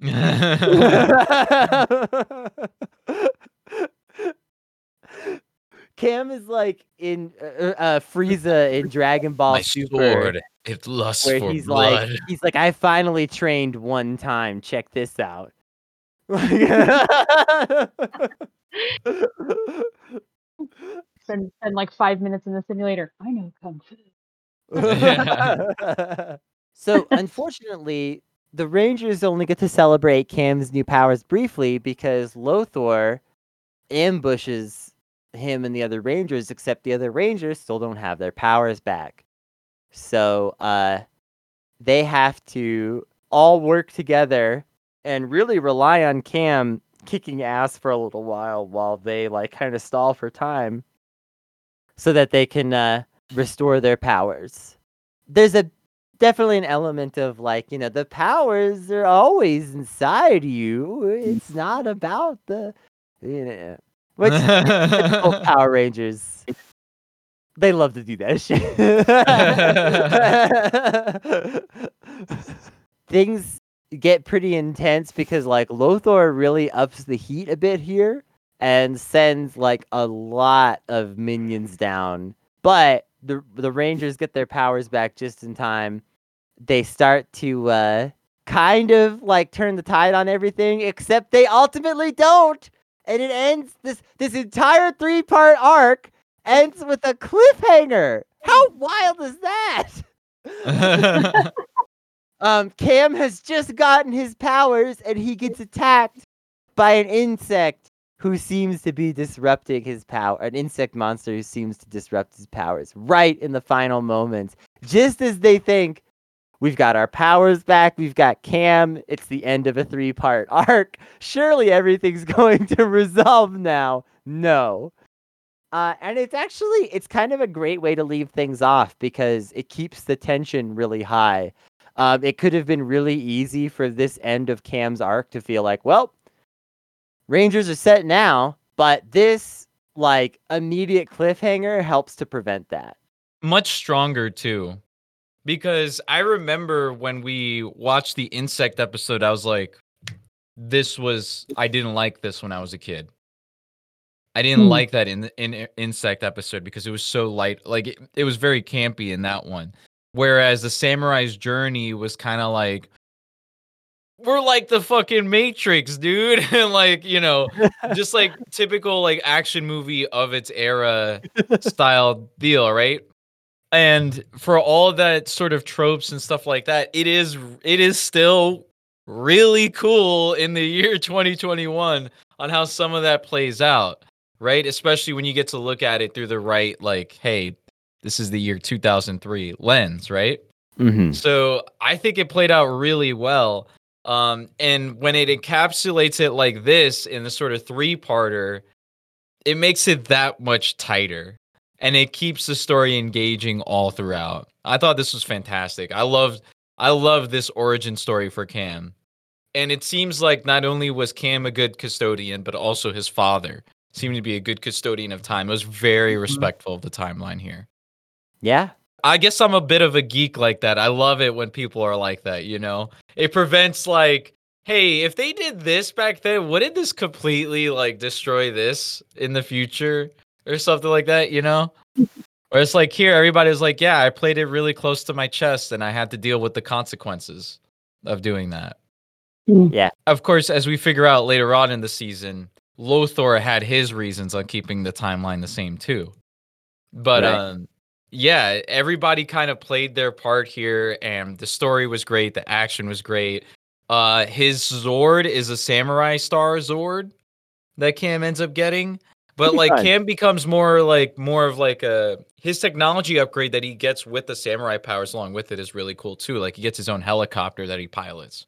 Cam is like in uh, uh, uh, Frieza in Dragon Ball My Super, sword, it lusts where for he's blood. like, he's like, I finally trained one time. Check this out. Spend, spend like five minutes in the simulator. I know kung fu. so unfortunately, the Rangers only get to celebrate Cam's new powers briefly because Lothor ambushes him and the other Rangers, except the other Rangers still don't have their powers back. So uh they have to all work together and really rely on Cam kicking ass for a little while while they like kind of stall for time so that they can uh restore their powers. There's a definitely an element of like, you know, the powers are always inside you. It's not about the you know which Power Rangers they love to do that shit. Things get pretty intense because like Lothor really ups the heat a bit here and sends like a lot of minions down. But the the Rangers get their powers back just in time. They start to uh kind of like turn the tide on everything, except they ultimately don't. And it ends this this entire three part arc ends with a cliffhanger. How wild is that? Um, Cam has just gotten his powers and he gets attacked by an insect who seems to be disrupting his power. An insect monster who seems to disrupt his powers right in the final moments. Just as they think, we've got our powers back, we've got Cam, it's the end of a three part arc. Surely everything's going to resolve now. No. Uh, and it's actually it's kind of a great way to leave things off because it keeps the tension really high. Um, it could have been really easy for this end of Cam's arc to feel like, well, Rangers are set now, but this like immediate cliffhanger helps to prevent that. Much stronger too. Because I remember when we watched the insect episode, I was like, this was I didn't like this when I was a kid. I didn't Hmm. like that in in insect episode because it was so light. Like it, it was very campy in that one. Whereas the samurai's journey was kind of like we're like the fucking Matrix, dude. and like, you know, just like typical like action movie of its era style deal, right? And for all that sort of tropes and stuff like that, it is it is still really cool in the year 2021 on how some of that plays out, right? Especially when you get to look at it through the right like, hey, this is the year 2003 lens, right? Mm-hmm. So I think it played out really well. Um, and when it encapsulates it like this in the sort of three parter, it makes it that much tighter and it keeps the story engaging all throughout. I thought this was fantastic. I loved I love this origin story for Cam. and it seems like not only was Cam a good custodian, but also his father seemed to be a good custodian of time. It was very Mhm. respectful of the timeline here. Yeah. I guess I'm a bit of a geek like that. I love it when people are like that, you know? It prevents like, hey, if they did this back then, wouldn't this completely like destroy this in the future or something like that, you know? Where it's like here, everybody's like, yeah, I played it really close to my chest and I had to deal with the consequences of doing that. Yeah. Of course, as we figure out later on in the season, Lothor had his reasons on keeping the timeline the same too. But Right. um yeah, everybody kind of played their part here and the story was great, the action was great. Uh his Zord is a samurai star Zord that Cam ends up getting. But like. Cam becomes more like more of like a his technology upgrade that he gets with the samurai powers along with it is really cool too. Like he gets his own helicopter that he pilots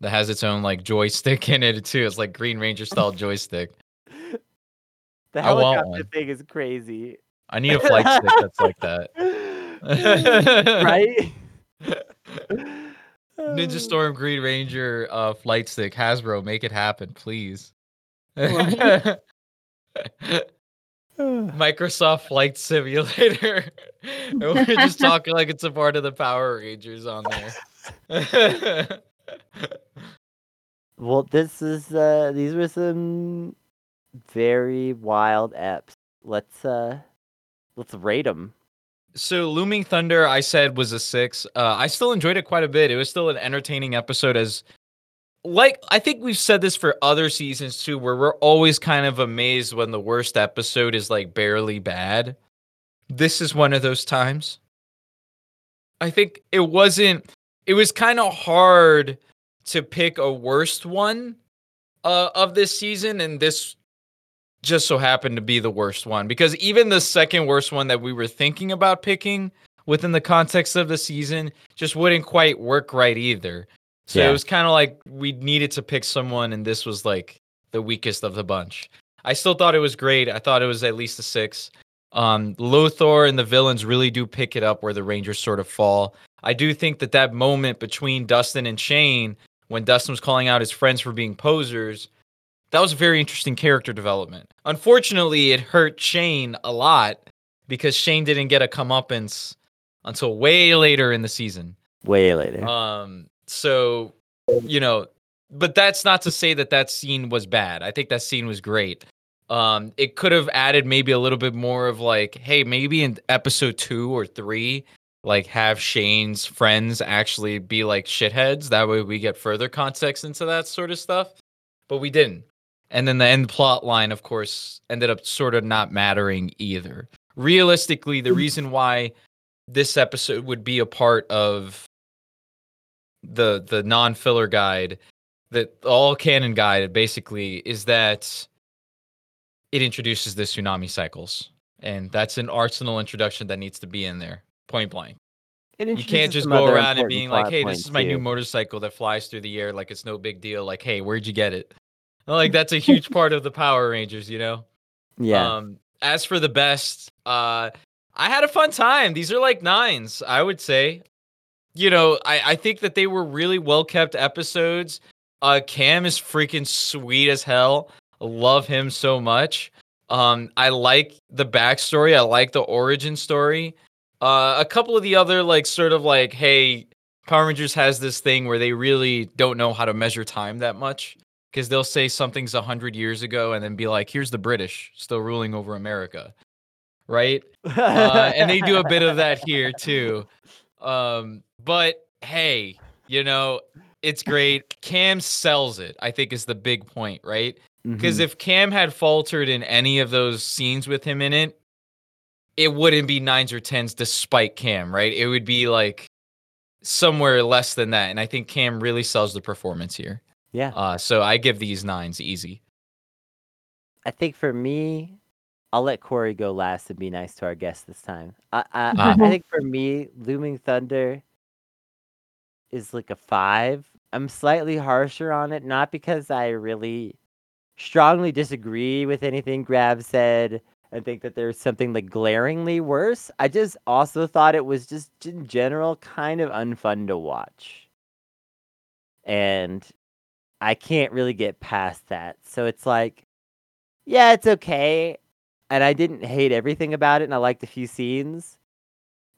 that has its own like joystick in it too. It's like Green Ranger style joystick. The helicopter thing is crazy. I need a flight stick that's like that. right? Ninja Storm Green Ranger uh flight stick Hasbro, make it happen, please. Microsoft Flight Simulator. and we're just talking like it's a part of the Power Rangers on there. Well, this is uh these were some very wild apps. Let's uh let's rate them. so Looming Thunder, I said was a six. Uh, I still enjoyed it quite a bit. It was still an entertaining episode. As like I think we've said this for other seasons too, where we're always kind of amazed when the worst episode is like barely bad. This is one of those times. I think it wasn't. It was kind of hard to pick a worst one uh, of this season, and this just so happened to be the worst one because even the second worst one that we were thinking about picking within the context of the season just wouldn't quite work right either. So Yeah. it was kind of like we needed to pick someone, and this was like the weakest of the bunch. I still thought it was great. I thought it was at least a six. Um, Lothor and the villains really do pick it up where the Rangers sort of fall. I do think that that moment between Dustin and Shane, when Dustin was calling out his friends for being posers, that was a very interesting character development. Unfortunately, it hurt Shane a lot because Shane didn't get a comeuppance until way later in the season. Way later. Um, so you know, but that's not to say that that scene was bad. I think that scene was great. Um, it could have added maybe a little bit more of like, hey, maybe in episode two or three, like have Shane's friends actually be like shitheads. That way we get further context into that sort of stuff. But we didn't. And then the end plot line, of course, ended up sort of not mattering either. Realistically, the reason why this episode would be a part of the the non-filler guide that all canon guide basically is that it introduces the tsunami cycles. And that's an arsenal introduction that needs to be in there point blank. You can't just go around and being like hey this is my new motorcycle that flies through the air like it's no big deal. Like hey where'd you get it like that's a huge part of the power rangers you know Yeah. um, as for the best, uh, I had a fun time. These are like nines, I would say. You know, I, I think that they were really well kept episodes. Uh, Cam is freaking sweet as hell. Love him so much. Um, I like the backstory. I like the origin story. Uh, a couple of the other like sort of like, hey, Power Rangers has this thing where they really don't know how to measure time that much because they'll say something's a hundred years ago and then be like, "Here's the British still ruling over America," right? Uh, and they do a bit of that here too. Um, but hey, you know, it's great. Cam sells it. I think is the big point, right? Because Mhm. if Cam had faltered in any of those scenes with him in it, it wouldn't be nines or tens despite Cam, right? It would be like somewhere less than that. And I think Cam really sells the performance here. Yeah. Uh, so I give these nines easy. I think for me, I'll let Cory go last and be nice to our guest this time. I I, Ah. I think for me, Looming Thunder is like a five. I'm slightly harsher on it, not because I really strongly disagree with anything Grav said and think that there's something like glaringly worse. I just also thought it was just in general kind of unfun to watch. And I can't really get past that. So it's like, yeah, it's okay. And I didn't hate everything about it, and I liked a few scenes.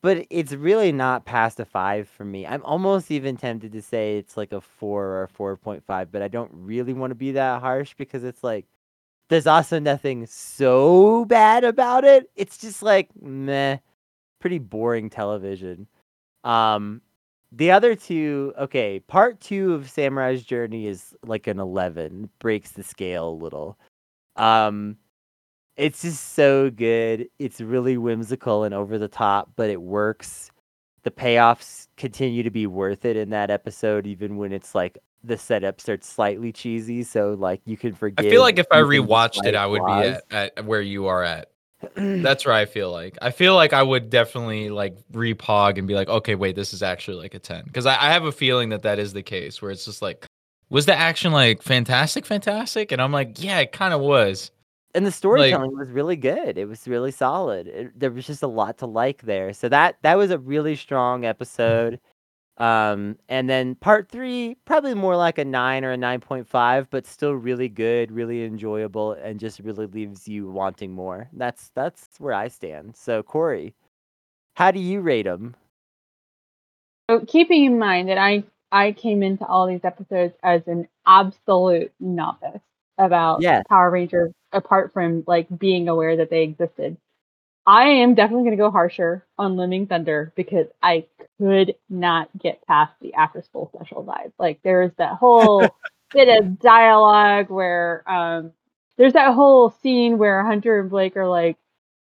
But it's really not past a five for me. I'm almost even tempted to say it's like a four or a 4.5, but I don't really want to be that harsh because it's like, there's also nothing so bad about it. It's just like, meh, pretty boring television. Um, the other two, okay, part two of Samurai's Journey is like an 11, breaks the scale a little. Um, it's just so good. It's really whimsical and over the top, but it works. The payoffs continue to be worth it in that episode, even when it's like the setup starts slightly cheesy. So like you can forget. I feel like if I rewatched it, I would be at, at where you are at. That's where I feel like. I feel like I would definitely like repog and be like, okay, wait, this is actually like a 10. Because I, I have a feeling that that is the case where it's just like, was the action like fantastic, fantastic? And I'm like, yeah, it kind of was. And the storytelling like, was really good. It was really solid. It, there was just a lot to like there. So that that was a really strong mm-hmm. episode. Um, and then part three, probably more like a nine or a nine point five, but still really good, really enjoyable, and just really leaves you wanting more. That's that's where I stand. So Cory, how do you rate them? So keeping in mind that I I came into all these episodes as an absolute novice about yes. Power Rangers, apart from like being aware that they existed. I am definitely going to go harsher on Living Thunder because I could not get past the after school special vibe. Like there's that whole bit of dialogue where um there's that whole scene where Hunter and Blake are like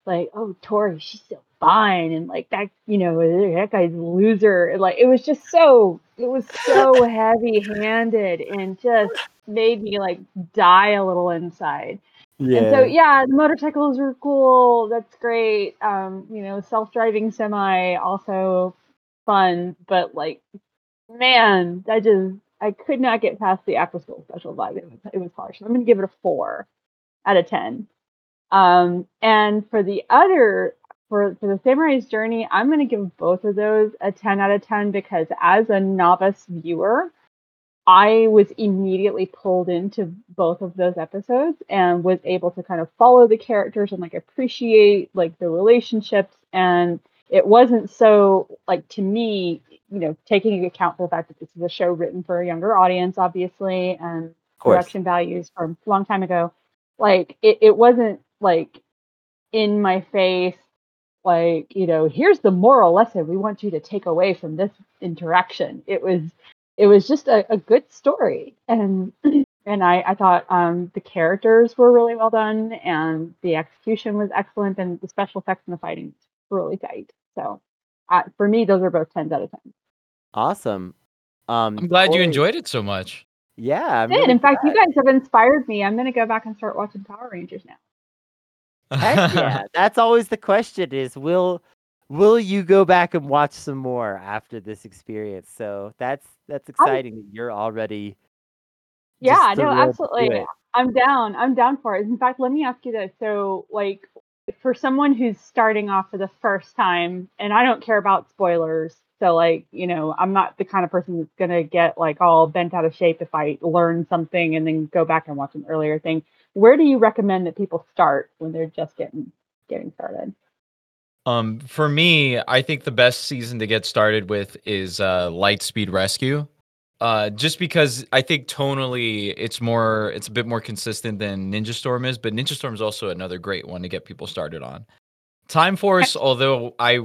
like, oh Tori, she's so fine and like that, you know, that guy's a loser. And, like it was just so it was so heavy handed and just made me like die a little inside. Yeah. And so yeah, the motorcycles were cool. That's great. Um, you know, self-driving semi also fun, but like man, I just I could not get past the after school special vibe. It was it was harsh. I'm gonna give it a four out of ten. Um, and for the other for for the Samurai's Journey, I'm gonna give both of those a 10 out of 10 because as a novice viewer, I was immediately pulled into both of those episodes and was able to kind of follow the characters and like appreciate like the relationships. And it wasn't so like to me you know taking into account the fact that this is a show written for a younger audience obviously and production values from a long time ago like it, it wasn't like in my face like you know here's the moral lesson we want you to take away from this interaction. It was it was just a, a good story. And and I, I thought um, the characters were really well done and the execution was excellent and the special effects and the fighting was really tight. So uh, for me those are both 10s out of 10 awesome. Um, i'm glad you enjoyed it so much. Yeah i did. Really in fact you guys have inspired me. I'm going to go back and start watching power rangers now. Heck yeah. That's always the question is will will you go back and watch some more after this experience? So that's that's exciting that you're already yeah no absolutely. i'm down i'm down for it. In fact let me ask you this. So like for someone who's starting off for the first time and i don't care about spoilers so like you know i'm not the kind of person that's going to get like all bent out of shape if i learn something and then go back and watch an earlier thing. Where do you recommend that people start when they're just getting getting started um, for me, I think the best season to get started with is uh, Lightspeed Rescue. Uh, just because I think tonally it's more, it's a bit more consistent than Ninja Storm is, but Ninja Storm is also another great one to get people started on. Time Force, although I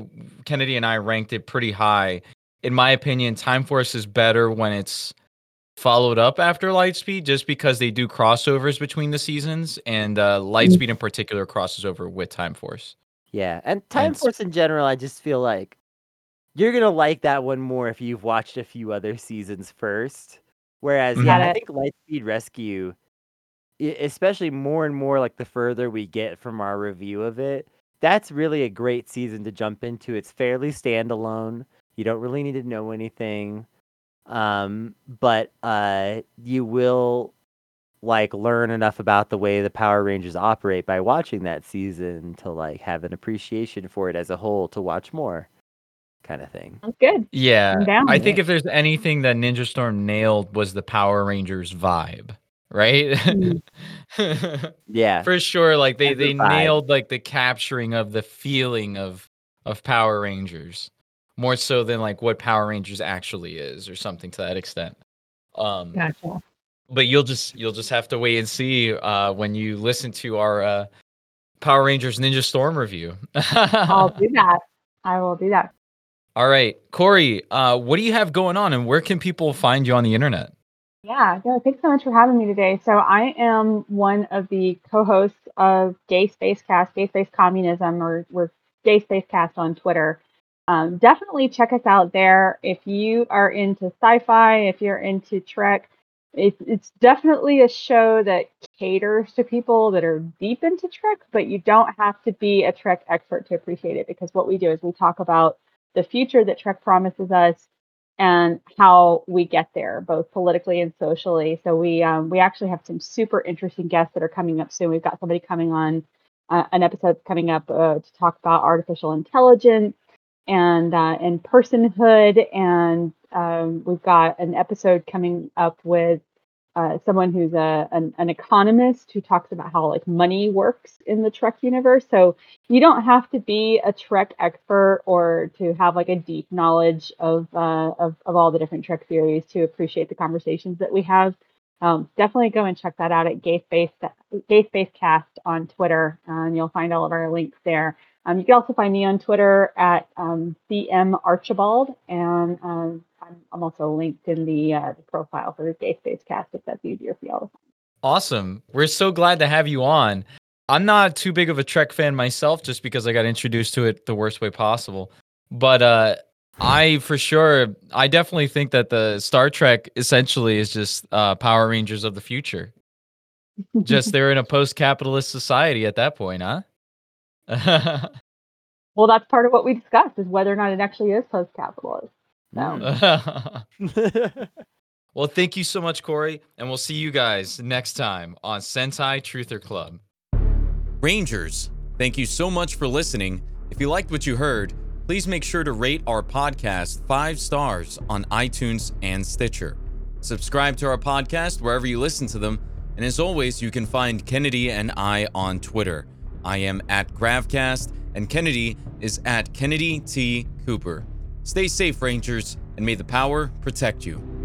Kennedy and I ranked it pretty high, in my opinion, Time Force is better when it's followed up after Lightspeed, just because they do crossovers between the seasons, and uh, mm. Lightspeed in particular crosses over with Time Force. Yeah, and Time and Force in general, I just feel like you're gonna like that one more if you've watched a few other seasons first. Whereas, yeah, I think Lightspeed Rescue, especially more and more like the further we get from our review of it, that's really a great season to jump into. It's fairly standalone. You don't really need to know anything. Um, but uh, you will like learn enough about the way the Power Rangers operate by watching that season to like have an appreciation for it as a whole to watch more. kind of thing. That's good. Yeah, I'm down I with think it. if there's anything that Ninja Storm nailed was the Power Rangers vibe, right? Mm. Yeah. For sure, like they Has they vibe. nailed like the capturing of the feeling of of Power Rangers more so than like what Power Rangers actually is or something to that extent. Um, Gotcha. But you'll just you'll just have to wait and see uh when you listen to our uh Power Rangers Ninja Storm review. I'll do that. I will do that. All right, Cory, uh, what do you have going on, and where can people find you on the internet? Yeah, no, thanks so much for having me today. So I am one of the co-hosts of Gay Space Cast, Gay Space Communism, or we're Gay Space Cast on Twitter. Um, definitely check us out there if you are into sci-fi, if you're into Trek. It's it's definitely a show that caters to people that are deep into Trek, but you don't have to be a Trek expert to appreciate it because what we do is we talk about the future that Trek promises us and how we get there, both politically and socially. So we um, we actually have some super interesting guests that are coming up soon. We've got somebody coming on uh, an episode coming up uh, to talk about artificial intelligence and uh, and personhood, and um, we've got an episode coming up with uh, someone who's a an, an economist who talks about how like money works in the Trek universe. So you don't have to be a Trek expert or to have like a deep knowledge of uh, of, of all the different Trek series to appreciate the conversations that we have. Um, definitely go and check that out at Gay Space Gay Space Cast on Twitter, uh, and you'll find all of our links there. Um, you can also find me on Twitter at um, CM Archibald, and um, I'm, I'm also linked in the, uh, the profile for the Gay Space Cast if that's easier for y'all. Awesome. We're so glad to have you on. I'm not too big of a Trek fan myself just because I got introduced to it the worst way possible. But uh I for sure I definitely think that the Star Trek essentially is just uh Power Rangers of the future. Just they're in a post-capitalist society at that point, huh? well, that's part of what we discussed is whether or not it actually is post-capitalist. So. Hmm. well, thank you so much, Cory, and we'll see you guys next time on Sentai Truther Club. Rangers, thank you so much for listening. If you liked what you heard, please make sure to rate our podcast five stars on iTunes and Stitcher. Subscribe to our podcast wherever you listen to them, and as always, you can find Kennedy and I on Twitter. I am at Gravcast, and Kennedy is at Kennedy T. Cooper. Stay safe, Rangers, and may the power protect you.